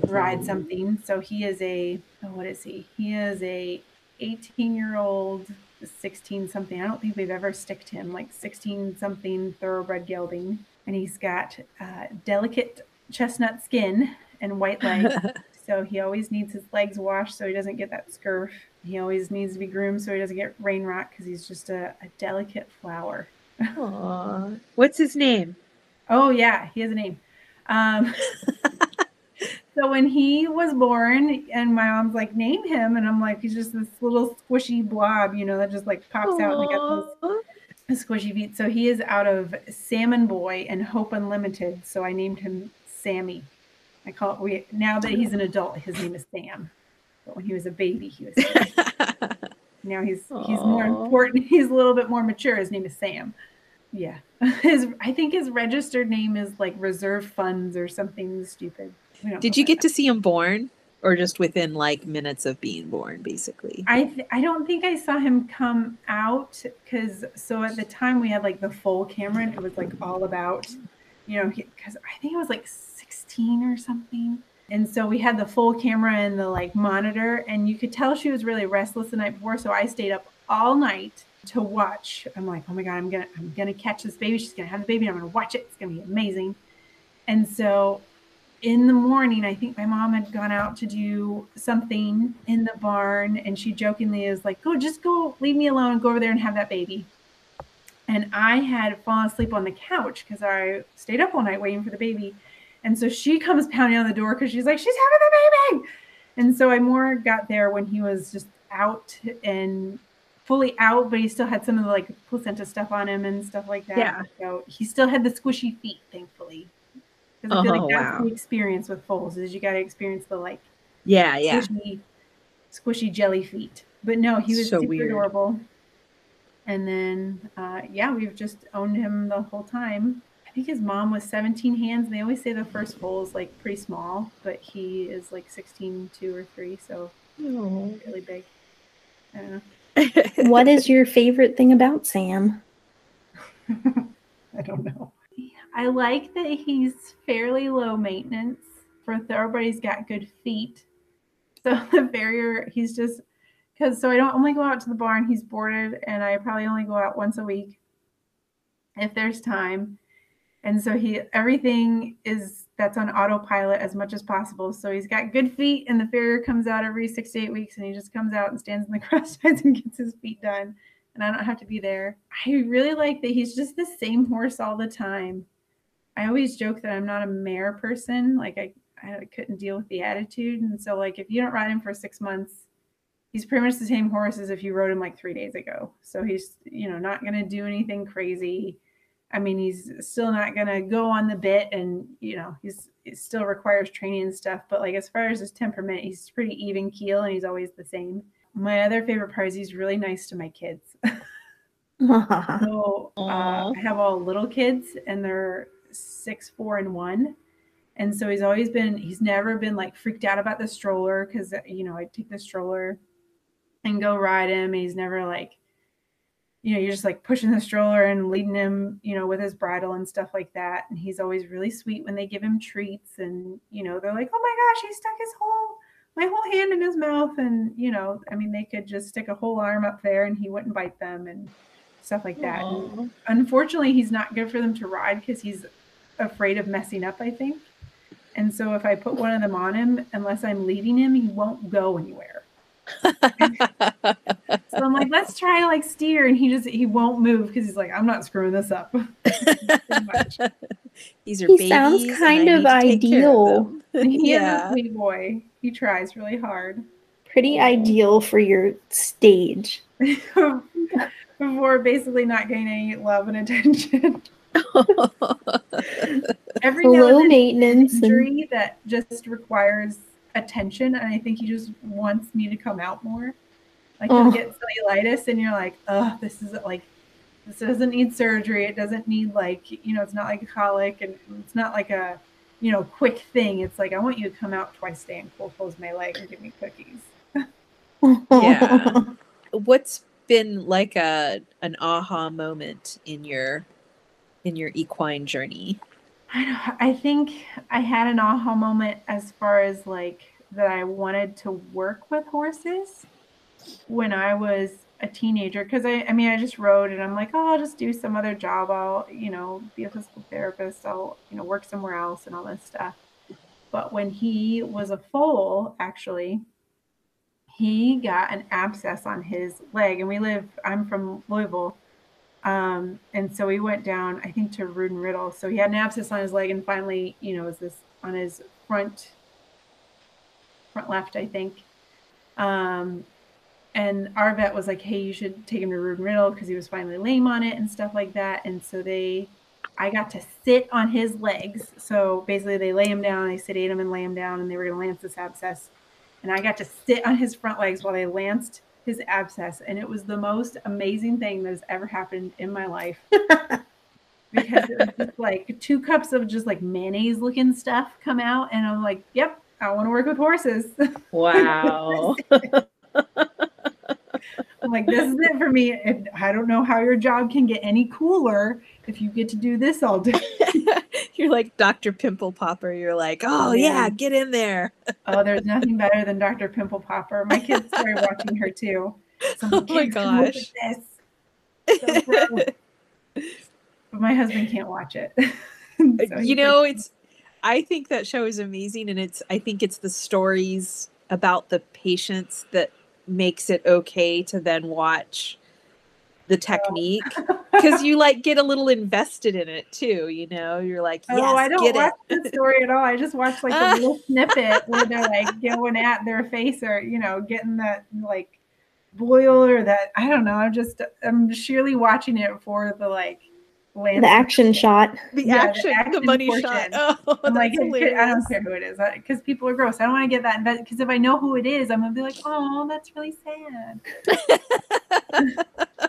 ride something so he is a oh, what is he he is a 18 year old 16 something. I don't think we've ever sticked him, like 16 something thoroughbred gelding. And he's got uh, delicate chestnut skin and white legs. so he always needs his legs washed so he doesn't get that scurf. He always needs to be groomed so he doesn't get rain rot because he's just a, a delicate flower. Aww. What's his name? Oh, yeah, he has a name. Um, So when he was born, and my mom's like, name him, and I'm like, he's just this little squishy blob, you know, that just like pops Aww. out and they got those squishy feet. So he is out of Salmon Boy and Hope Unlimited. So I named him Sammy. I call it we now that he's an adult, his name is Sam. But when he was a baby, he was now he's Aww. he's more important. He's a little bit more mature. His name is Sam. Yeah. His I think his registered name is like reserve funds or something stupid. Did you get to see him born? Or just within like minutes of being born, basically. I th- I don't think I saw him come out because so at the time we had like the full camera and it was like all about, you know, because I think it was like 16 or something. And so we had the full camera and the like monitor, and you could tell she was really restless the night before. So I stayed up all night to watch. I'm like, oh my god, I'm gonna I'm gonna catch this baby. She's gonna have the baby. I'm gonna watch it. It's gonna be amazing. And so in the morning, I think my mom had gone out to do something in the barn, and she jokingly is like, "Go, just go, leave me alone. Go over there and have that baby." And I had fallen asleep on the couch because I stayed up all night waiting for the baby. And so she comes pounding on the door because she's like, "She's having the baby!" And so I more got there when he was just out and fully out, but he still had some of the like placenta stuff on him and stuff like that. Yeah. So he still had the squishy feet, thankfully. Because I feel oh, like that's wow. the experience with foals is you got to experience the like yeah yeah squishy, squishy jelly feet. But no, he was so super weird. adorable. And then uh, yeah, we've just owned him the whole time. I think his mom was 17 hands. And they always say the first foal is like pretty small, but he is like 16, two or three, so oh. really big. I don't know. what is your favorite thing about Sam? I don't know. I like that he's fairly low maintenance. For thoroughbred, he's got good feet. So the farrier, he's just because so I don't only go out to the barn. He's boarded, and I probably only go out once a week if there's time. And so he everything is that's on autopilot as much as possible. So he's got good feet, and the farrier comes out every six to eight weeks, and he just comes out and stands in the cross and gets his feet done, and I don't have to be there. I really like that he's just the same horse all the time. I always joke that I'm not a mare person. Like I, I couldn't deal with the attitude. And so like if you don't ride him for six months, he's pretty much the same horse as if you rode him like three days ago. So he's, you know, not gonna do anything crazy. I mean, he's still not gonna go on the bit and you know, he's it still requires training and stuff. But like as far as his temperament, he's pretty even keel and he's always the same. My other favorite part is he's really nice to my kids. so uh, I have all little kids and they're six, four, and one. And so he's always been, he's never been like freaked out about the stroller because, you know, I take the stroller and go ride him. And he's never like, you know, you're just like pushing the stroller and leading him, you know, with his bridle and stuff like that. And he's always really sweet when they give him treats. And, you know, they're like, oh my gosh, he stuck his whole, my whole hand in his mouth. And, you know, I mean, they could just stick a whole arm up there and he wouldn't bite them and stuff like that. unfortunately, he's not good for them to ride because he's afraid of messing up, I think. And so if I put one of them on him, unless I'm leading him, he won't go anywhere. so I'm like, let's try like steer, and he just he won't move because he's like, I'm not screwing this up. These are he sounds kind of ideal. Of he yeah. is a sweet boy. He tries really hard. Pretty ideal for your stage. Before basically not getting any love and attention. Every now Low and then maintenance. and- that just requires attention, and I think he just wants me to come out more. Like Oh. you get cellulitis, and you're like, "Oh, this is like, this doesn't need surgery. It doesn't need like, you know, it's not like a colic, and it's not like a, you know, quick thing. It's like I want you to come out twice a day and poultice my leg and give me cookies." Yeah. What's been like a an aha moment in your in your equine journey? I don't, I think I had an aha moment as far as like that I wanted to work with horses when I was a teenager because I, I mean I just rode and I'm like oh I'll just do some other job. I'll you know be a physical therapist. I'll you know work somewhere else and all this stuff. But when he was a foal actually he got an abscess on his leg and we live I'm from Louisville um, and so we went down, I think, to Rood and Riddle. So he had an abscess on his leg, and finally, you know, was this on his front, front left, I think. Um, and our vet was like, "Hey, you should take him to Rood and Riddle because he was finally lame on it and stuff like that." And so they, I got to sit on his legs. So basically, they lay him down, they sedate him and lay him down, and they were going to lance this abscess. And I got to sit on his front legs while they lanced his abscess and it was the most amazing thing that has ever happened in my life. Because it was just like two cups of just like mayonnaise looking stuff come out and i'm like yep i want to work with horses. Wow. i'm like this is it for me and i don't know how your job can get any cooler if you get to do this all day You're like Dr. Pimple Popper. You're like, oh yeah, get in there. oh there's nothing better than dr pimple popper my kids started watching her too so Oh my "Kids, come look at gosh. So but my husband can't watch it uh, So you know, like, it's I think that show is amazing and it's I think it's the stories about the patients that makes it okay to then watch the technique because you like get a little invested in it too you know you're like yes Oh, I don't get watch it the story at all. I just watch like a little snippet where they're like going at their face or you know getting that like boil or that I don't know. I'm just I'm sheerly watching it for the like lance. the action shot. the, Yeah, the action, the money portion. shot oh I'm like that's I don't care who it is because people are gross. I don't want to get that invested because if I know who it is, I'm gonna be like, oh, that's really sad.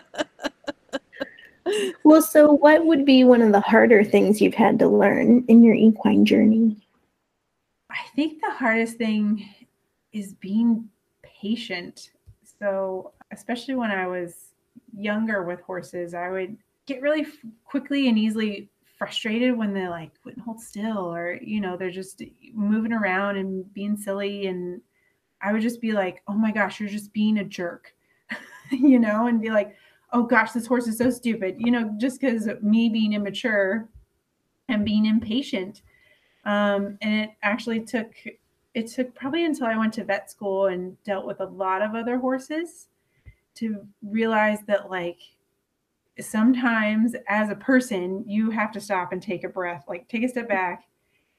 Well, so what would be one of the harder things you've had to learn in your equine journey? I think the hardest thing is being patient. So, especially when I was younger with horses, I would get really f- quickly and easily frustrated when they like wouldn't hold still or, you know, they're just moving around and being silly. And I would just be like, oh my gosh, you're just being a jerk, you know, and be like, oh gosh, this horse is so stupid, you know, just because me being immature and being impatient. Um, and it actually took it took probably until I went to vet school and dealt with a lot of other horses to realize that like sometimes as a person you have to stop and take a breath like take a step back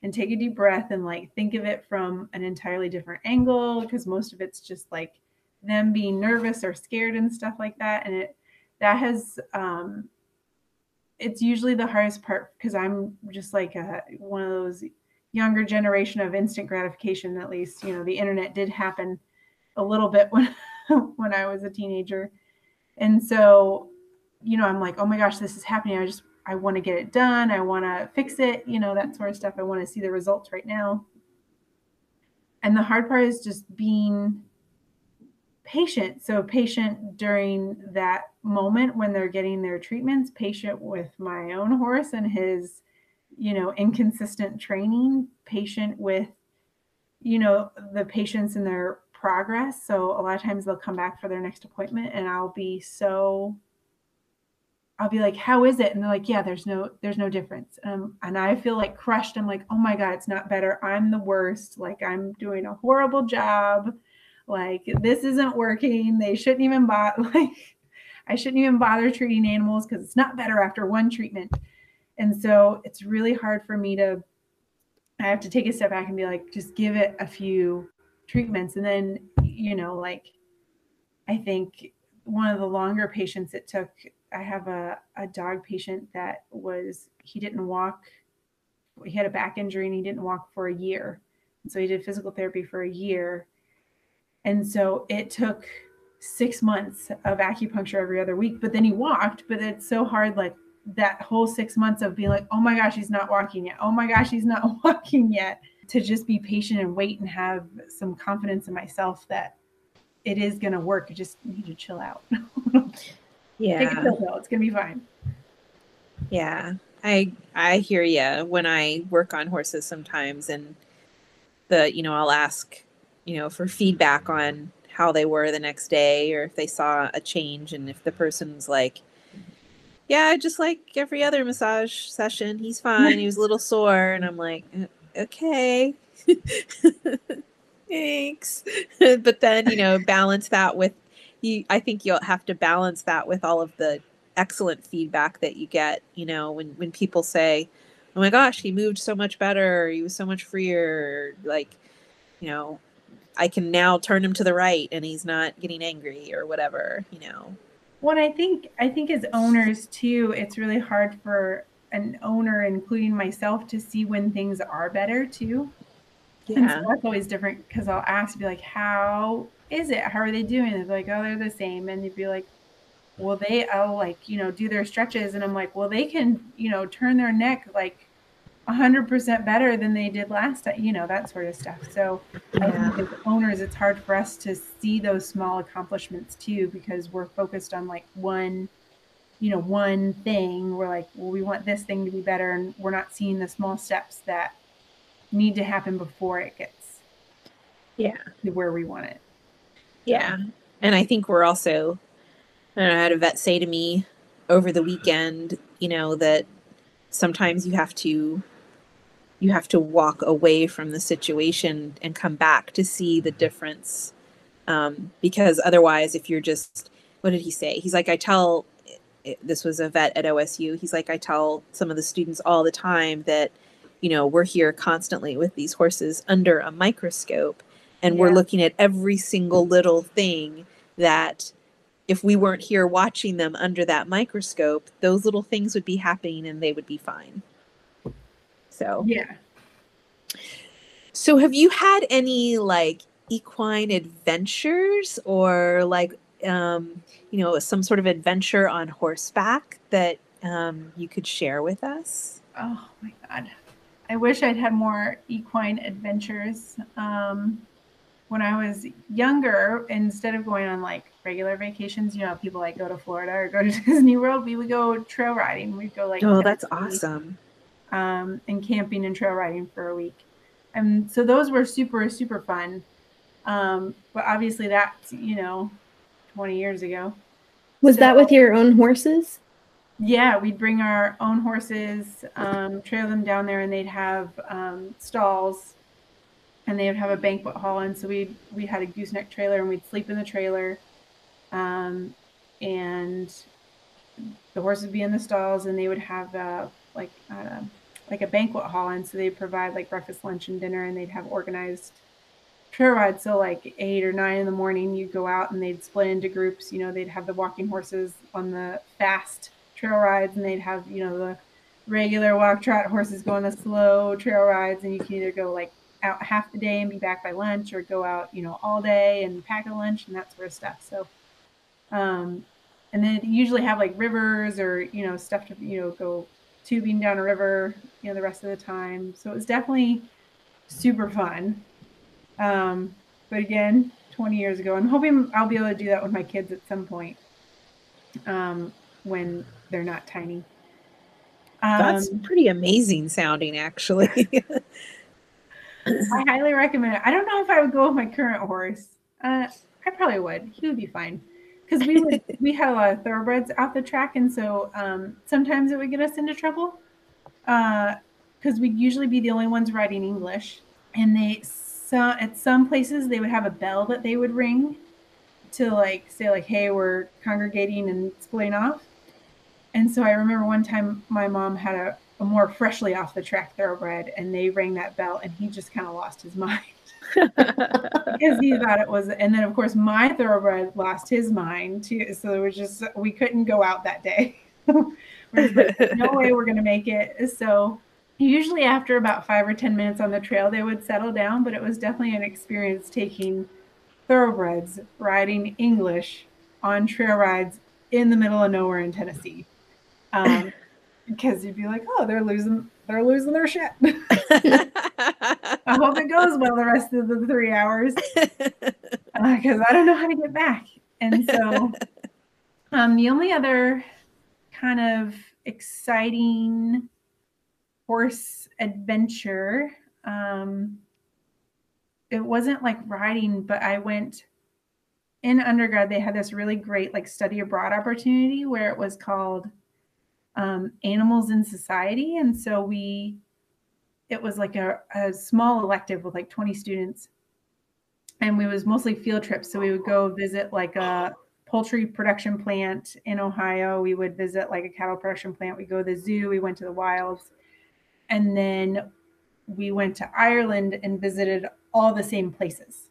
and take a deep breath and like think of it from an entirely different angle because most of it's just like them being nervous or scared and stuff like that. And it that has um it's usually the hardest part because I'm just like a, one of those younger generation of instant gratification. At least you know the internet did happen a little bit when when I was a teenager, and so you know I'm like, oh my gosh, this is happening. I just I want to get it done. I want to fix it. You know that sort of stuff. I want to see the results right now. And the hard part is just being patient. So patient during that moment when they're getting their treatments, patient with my own horse and his, you know, inconsistent training, patient with, you know, the patients and their progress. So a lot of times they'll come back for their next appointment and I'll be so I'll be like, "How is it?" And they're like, "Yeah, there's no there's no difference." Um, and I feel like crushed. I'm like, "Oh my god, it's not better. I'm the worst. Like I'm doing a horrible job. Like this isn't working. They shouldn't even bother. Like I shouldn't even bother treating animals because it's not better after one treatment." And so it's really hard for me to. I have to take a step back and be like, just give it a few treatments, and then you know, like, I think one of the longer patients it took I have a, a dog patient that was he didn't walk. He had a back injury and he didn't walk for a year. And so he did physical therapy for a year. And so it took six months of acupuncture every other week, but then he walked. But it's so hard, like that whole six months of being like, oh my gosh, he's not walking yet. Oh my gosh, he's not walking yet. To just be patient and wait and have some confidence in myself that it is going to work. I just need to chill out. yeah. Take a pill, though. It's going to be fine. Yeah. I I hear you when I work on horses sometimes and the you know I'll ask you know for feedback on how they were the next day or if they saw a change and if the person's like yeah just like every other massage session. He's fine. He was a little sore. And i'm like "Uh, okay. Thanks. But then you know balance that with you i think you'll have to balance that with all of the excellent feedback that you get you know when when people say oh my gosh he moved so much better. He was so much freer. Like you know I can now turn him to the right and he's not getting angry or whatever, you know. Well, I think I think as owners too, it's really hard for an owner, including myself, to see when things are better too. And so that's always different because I'll ask, be like, "How is it? How are they doing?" They're like, "Oh, they're the same," and you'd be like, "Well, they, I'll like, you know, do their stretches," and I'm like, "Well, they can, you know, turn their neck like." 100% better than they did last time, you know, that sort of stuff. So, Yeah. as owners, it's hard for us to see those small accomplishments too because we're focused on like one, you know, one thing. We're like, well, we want this thing to be better, and we're not seeing the small steps that need to happen before it gets Yeah. to where we want it. Yeah. And I think we're also, I, don't know, I had a vet say to me over the weekend, you know, that sometimes you have to you have to walk away from the situation and come back to see the difference. Um, because otherwise if you're just what did he say? He's like i tell this was a vet at osu he's like i tell some of the students all the time that you know we're here constantly with these horses under a microscope and we're looking at every single little thing that if we weren't here watching them under that microscope those little things would be happening and they would be fine so Yeah. so have you had any like equine adventures or like um you know some sort of adventure on horseback that um you could share with us Oh my god. I wish I'd had more equine adventures. Um, when I was younger, instead of going on like regular vacations, you know, people like go to Florida or go to Disney World, we would go trail riding. We'd go like oh that's awesome Um, and camping and trail riding for a week. And so those were super, super fun. Um, but obviously that's, you know, 20 years ago. Was that with your own horses? Yeah, we'd bring our own horses, um, trail them down there, and they'd have um, stalls, and they would have a banquet hall. And so we we had a gooseneck trailer, and we'd sleep in the trailer, um, and the horses would be in the stalls, and they would have uh, like uh, like a banquet hall, and so they'd provide like breakfast, lunch, and dinner, and they'd have organized trail rides. So like eight or nine in the morning, you'd go out, and they'd split into groups. You know, they'd have the walking horses on the fast trail rides and they'd have you know the regular walk trot horses go on the slow trail rides and you can either go like out half the day and be back by lunch or go out you know all day and pack a lunch and that sort of stuff so um and then usually have like rivers or you know stuff to you know go tubing down a river you know the rest of the time so it was definitely super fun um but again 20 years ago i'm hoping i'll be able to do that with my kids at some point um when they're not tiny. that's Um, pretty amazing sounding actually I highly recommend it. I don't know if I would go with my current horse. Uh, I probably would. He would be fine because we would we had a lot of thoroughbreds out the track, and so um, sometimes it would get us into trouble because we'd usually be the only ones riding English, and they so at some places they would have a bell that they would ring to like say like, "Hey, we're congregating and splitting off." And so I remember one time my mom had a, a more freshly off the track thoroughbred, and they rang that bell, and he just kind of lost his mind because he thought it was. And then of course my thoroughbred lost his mind too. So it was just we couldn't go out that day. no way we're going to make it. So usually after about five or 10 minutes on the trail, they would settle down, but it was definitely an experience taking thoroughbreds riding English on trail rides in the middle of nowhere in Tennessee. Um, because you'd be like, oh, they're losing, they're losing their shit. I hope it goes well the rest of the three hours because uh, I don't know how to get back. And so, um, the only other kind of exciting horse adventure, um, it wasn't like riding, but I went in undergrad. They had this really great like study abroad opportunity where it was called um, Animals in Society, and so we it was like a, a small elective with like 20 students. And we was mostly field trips so we would go visit like a poultry production plant in ohio. We would visit like a cattle production plant. We go to the zoo we went to the wilds. And then we went to ireland and visited all the same places.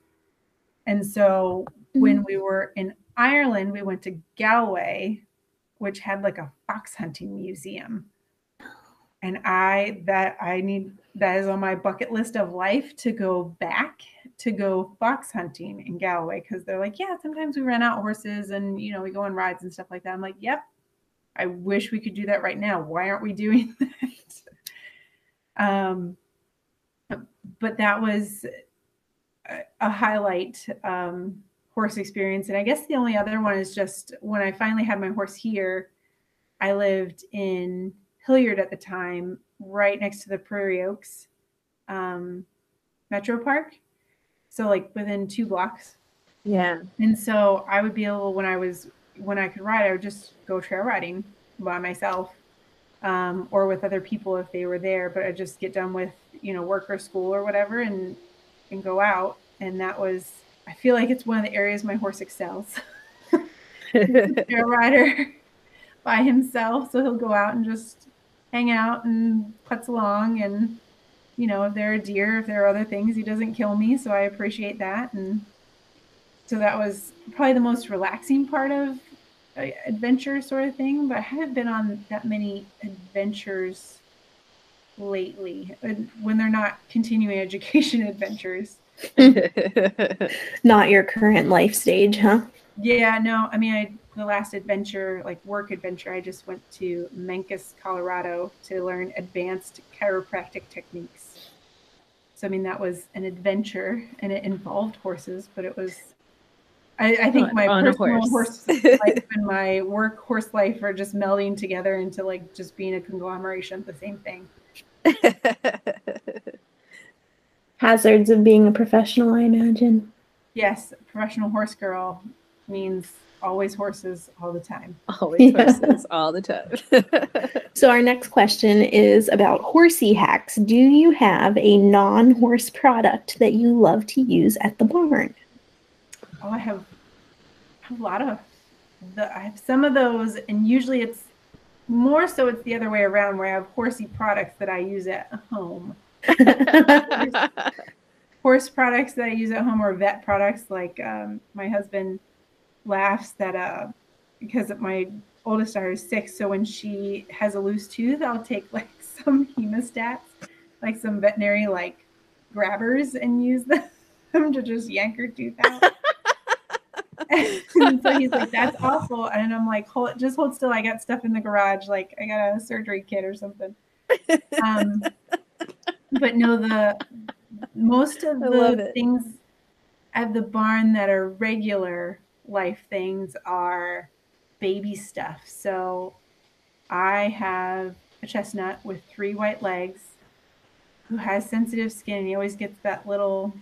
And so mm-hmm. when we were in ireland we went to galway which had like a fox hunting museum. And i that i need that is on my bucket list of life to go back to go fox hunting in Galway because they're like, yeah, sometimes we rent out horses and you know we go on rides and stuff like that. I'm like, yep, I wish we could do that right now. Why aren't we doing that? um, but that was a, a highlight um, horse experience, and I guess the only other one is just when I finally had my horse here. I lived in Hilliard at the time, right next to the Prairie Oaks um, Metro Park so like within two blocks. Yeah. And so I would be able when I was when I could ride, I would just go trail riding by myself. Um, or with other people if they were there, but I just get done with, you know, work or school or whatever and and go out. And that was I feel like it's one of the areas my horse excels. trail rider by himself. So he'll go out and just hang out and putz along and you know, if there are deer, if there are other things, he doesn't kill me. So I appreciate that. And so that was probably the most relaxing part of uh, adventure sort of thing. But I haven't been on that many adventures lately when they're not continuing education adventures. not your current life stage, huh? Yeah, no. I mean, I the last adventure, like work adventure, I just went to Mancos, Colorado to learn advanced chiropractic techniques. So, I mean, that was an adventure and it involved horses, but it was, I, I think my personal horse. horse life and my work horse life are just melding together into like just being a conglomeration of the same thing. Hazards of being a professional, I imagine. Yes, professional horse girl means always horses all the time. Always yeah. horses all the time. so our next question is about horsey hacks. Do you have a non-horse product that you love to use at the barn? Oh, I have a lot of the I have some of those and usually it's more so it's the other way around where I have horsey products that I use at home. horse products that I use at home or vet products like um, my husband laughs that uh because my oldest daughter is six, so when she has a loose tooth, I'll take like some hemostats, like some veterinary like grabbers, and use them to just yank her tooth out. and so he's like, "That's awful," and I'm like, "Hold, just hold still. I got stuff in the garage. Like I got a surgery kit or something." Um, but no, the most of the things at the barn that are regular life things are baby stuff. So I have a chestnut with three white legs who has sensitive skin and he always gets that little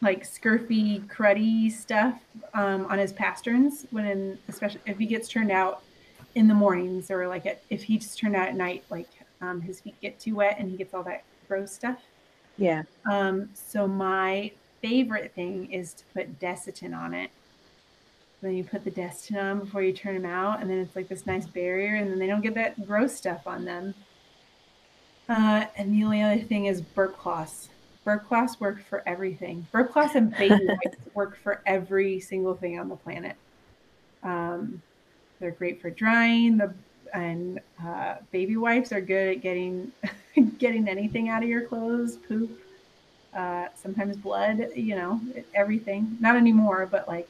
like scurfy cruddy stuff um, on his pasterns when in, especially if he gets turned out in the mornings or like at, if he just turned out at night like um, his feet get too wet and he gets all that gross stuff. Yeah. Um, so my favorite thing is to put Desitin on it then you put the Desitin on before you turn them out, and then it's like this nice barrier, and then they don't get that gross stuff on them. Uh, and the only other thing is burp cloths. Burp cloths work for everything. Burp cloths and baby wipes work for every single thing on the planet. Um, they're great for drying. The and uh, baby wipes are good at getting getting anything out of your clothes, poop, uh, sometimes blood, you know, everything. Not anymore, but like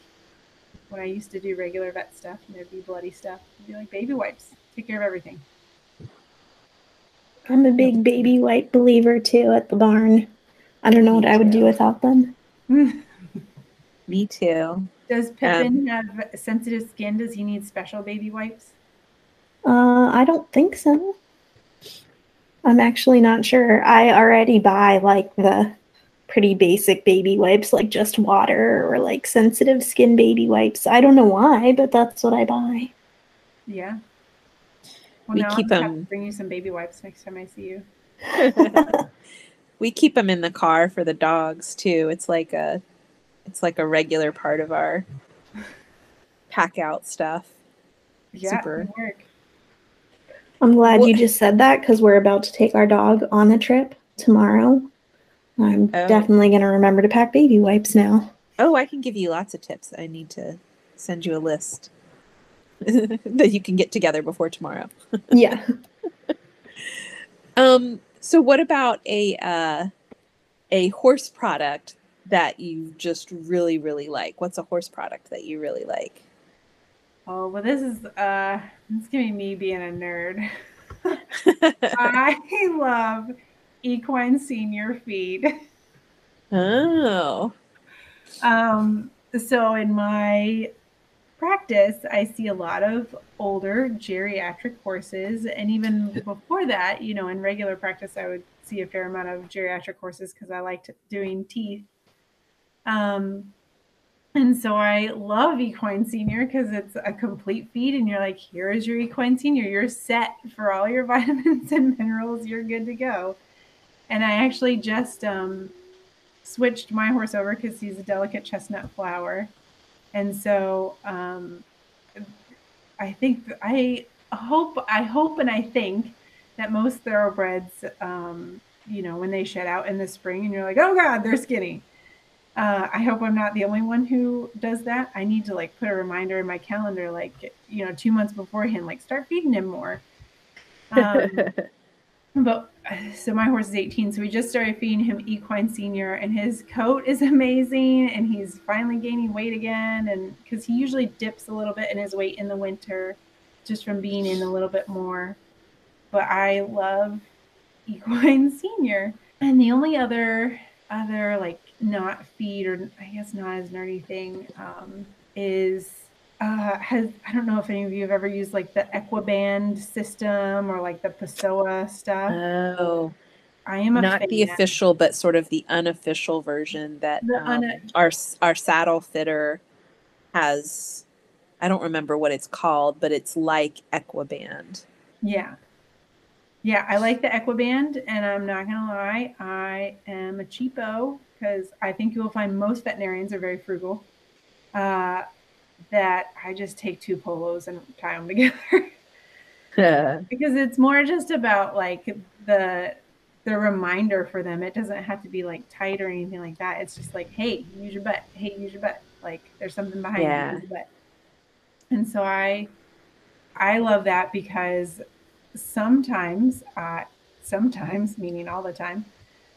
when I used to do regular vet stuff and there'd be bloody stuff, it'd be like baby wipes, take care of everything. I'm a big baby wipe believer too at the barn. I don't know Me what I would too. do without them. Me too. Does Pippin have sensitive skin? Does he need special baby wipes? Uh, I don't think so. I'm actually not sure. I already buy like the pretty basic baby wipes, like just water or like sensitive skin baby wipes. I don't know why, but that's what I buy. Yeah. Well, We now keep I'm gonna have 'em- to bring you some baby wipes next time I see you. we keep them in the car for the dogs too. It's like a it's like a regular part of our pack out stuff. Yeah, Super. work. I'm glad you just said that because we're about to take our dog on a trip tomorrow. I'm Oh. definitely going to remember to pack baby wipes now. Oh, I can give you lots of tips. I need to send you a list that you can get together before tomorrow. Yeah. Um, so what about a uh, a horse product that you just really really like? What's a horse product that you really like? Oh, well, this is uh, it's gonna be me being a nerd. I love equine senior feed. oh, Um, so in my practice, I see a lot of older geriatric horses, and even before that, you know, in regular practice, I would see a fair amount of geriatric horses because I liked doing teeth. Um, and so I love Equine Senior because it's a complete feed, and you're like, here is your Equine Senior. You're set for all your vitamins and minerals. You're good to go. And I actually just um, switched my horse over because he's a delicate chestnut flower. And so um, I think I hope I hope and I think that most thoroughbreds, um, you know, when they shed out in the spring and you're like, oh God, they're skinny. Uh, I hope I'm not the only one who does that. I need to like put a reminder in my calendar, like you know, two months beforehand, like start feeding him more. Um, but so my horse is 18, so we just started feeding him equine senior, and his coat is amazing, and he's finally gaining weight again, and because he usually dips a little bit in his weight in the winter, just from being in a little bit more. But I love equine senior, and the only other other like not feed or I guess not as nerdy thing um, is uh, has I don't know if any of you have ever used like the Equiband system or like the Pessoa stuff. oh, I am a not the official, but sort of the unofficial version that um, un- our our saddle fitter has. I don't remember what it's called, but it's like Equiband. Yeah. Yeah, I like the Equiband, and I'm not gonna lie, I am a cheapo because I think you will find most veterinarians are very frugal. Uh, that I just take two polos and tie them together because it's more just about like the the reminder for them. It doesn't have to be like tight or anything like that. It's just like, hey, use your butt. Hey, use your butt. Like there's something behind Yeah. you. Use your butt. And so I I love that because sometimes uh sometimes meaning all the time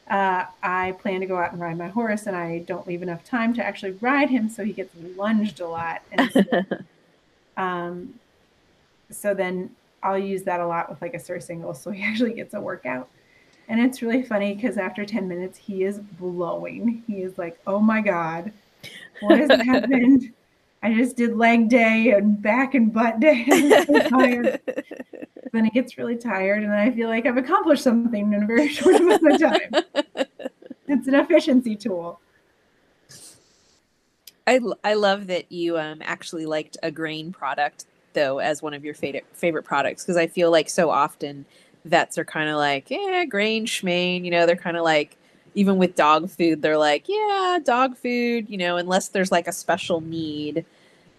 uh, I plan to go out and ride my horse, and I don't leave enough time to actually ride him, so he gets lunged a lot. And so, um, so then I'll use that a lot with like a surcingle, so he actually gets a workout. And it's really funny because after 10 minutes, he is blowing. He is like, oh my God, what has happened? I just did leg day and back and butt day. I'm so tired. Then it gets really tired, and I feel like I've accomplished something in a very short amount of time. It's an efficiency tool. I, I love that you um actually liked a grain product though as one of your favorite favorite products because I feel like so often vets are kind of like yeah grain schmain you know they're kind of like even with dog food they're like yeah dog food you know unless there's like a special need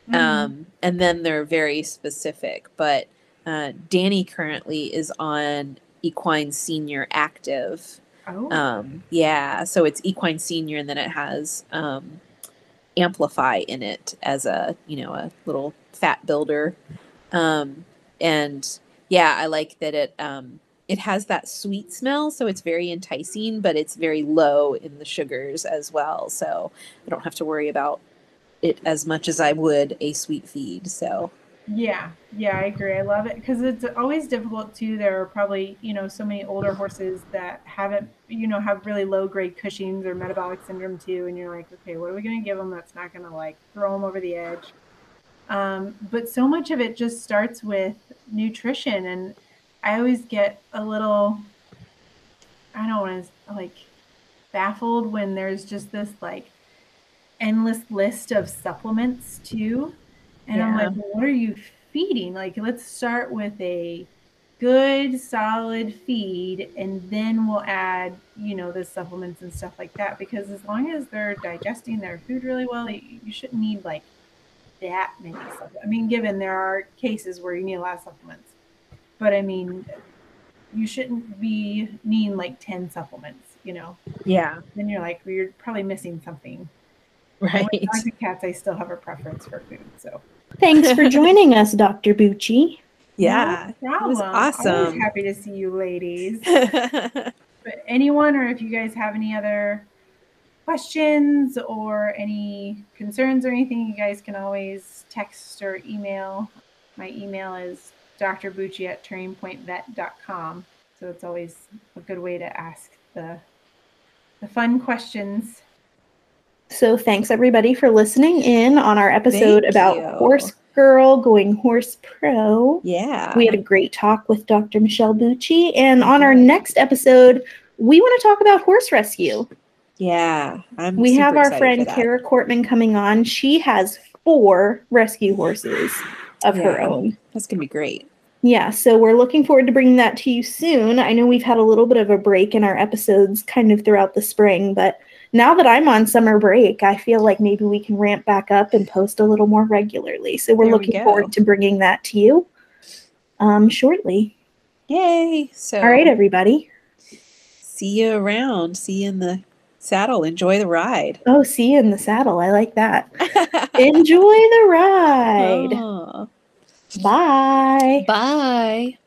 Mm-hmm. um and then they're very specific but uh, Danny currently is on Equine Senior Active oh, um, yeah, so it's equine senior, and then it has um, amplify in it as a you know a little fat builder, um, and yeah, I like that it um it has that sweet smell, so it's very enticing, but it's very low in the sugars as well. So I don't have to worry about it as much as I would a sweet feed. So Yeah, yeah, I agree. I love it because it's always difficult too. There are probably, you know, so many older horses that haven't, you know, have really low grade Cushing's or metabolic syndrome too. And you're like, okay, what are we going to give them that's not going to like throw them over the edge? Um, but so much of it just starts with nutrition. And I always get a little, I don't want to like baffled when there's just this like endless list of supplements too. And I'm Yeah. like, what are you feeding? Like, let's start with a good, solid feed, and then we'll add, you know, the supplements and stuff like that. Because as long as they're digesting their food really well, you you shouldn't need like that many supplements. I mean, given there are cases where you need a lot of supplements, but I mean, you shouldn't be needing like 10 supplements, you know? yeah, Then you're like, well, you're probably missing something. And right. When it comes to cats, I still have a preference for food. So, Thanks for joining us, Dr. Bucci. Yeah, no it was problem. Always awesome. happy to see you ladies. but anyone, or if you guys have any other questions or any concerns or anything, you guys can always text or email. My email is drbucci at trainpointvet.com. So it's always a good way to ask the the fun questions. So thanks everybody for listening in on our episode Thank about you. Horse Girl going Horse Pro. yeah. We had a great talk with Dr. Michelle Bucci, and on our next episode, we want to talk about horse rescue. Yeah, I'm We have our friend. Kara Cortman coming on. She has four rescue horses of her own. That's gonna be great. Yeah, so we're looking forward to bringing that to you soon. I know we've had a little bit of a break in our episodes kind of throughout the spring, but now that I'm on summer break, I feel like maybe we can ramp back up and post a little more regularly. So we're There looking go. forward to bringing that to you um, shortly. Yay! So, All right, everybody. see you around. See you in the saddle. Enjoy the ride. Oh, see you in the saddle. I like that. Enjoy the ride. Aw. Bye. Bye.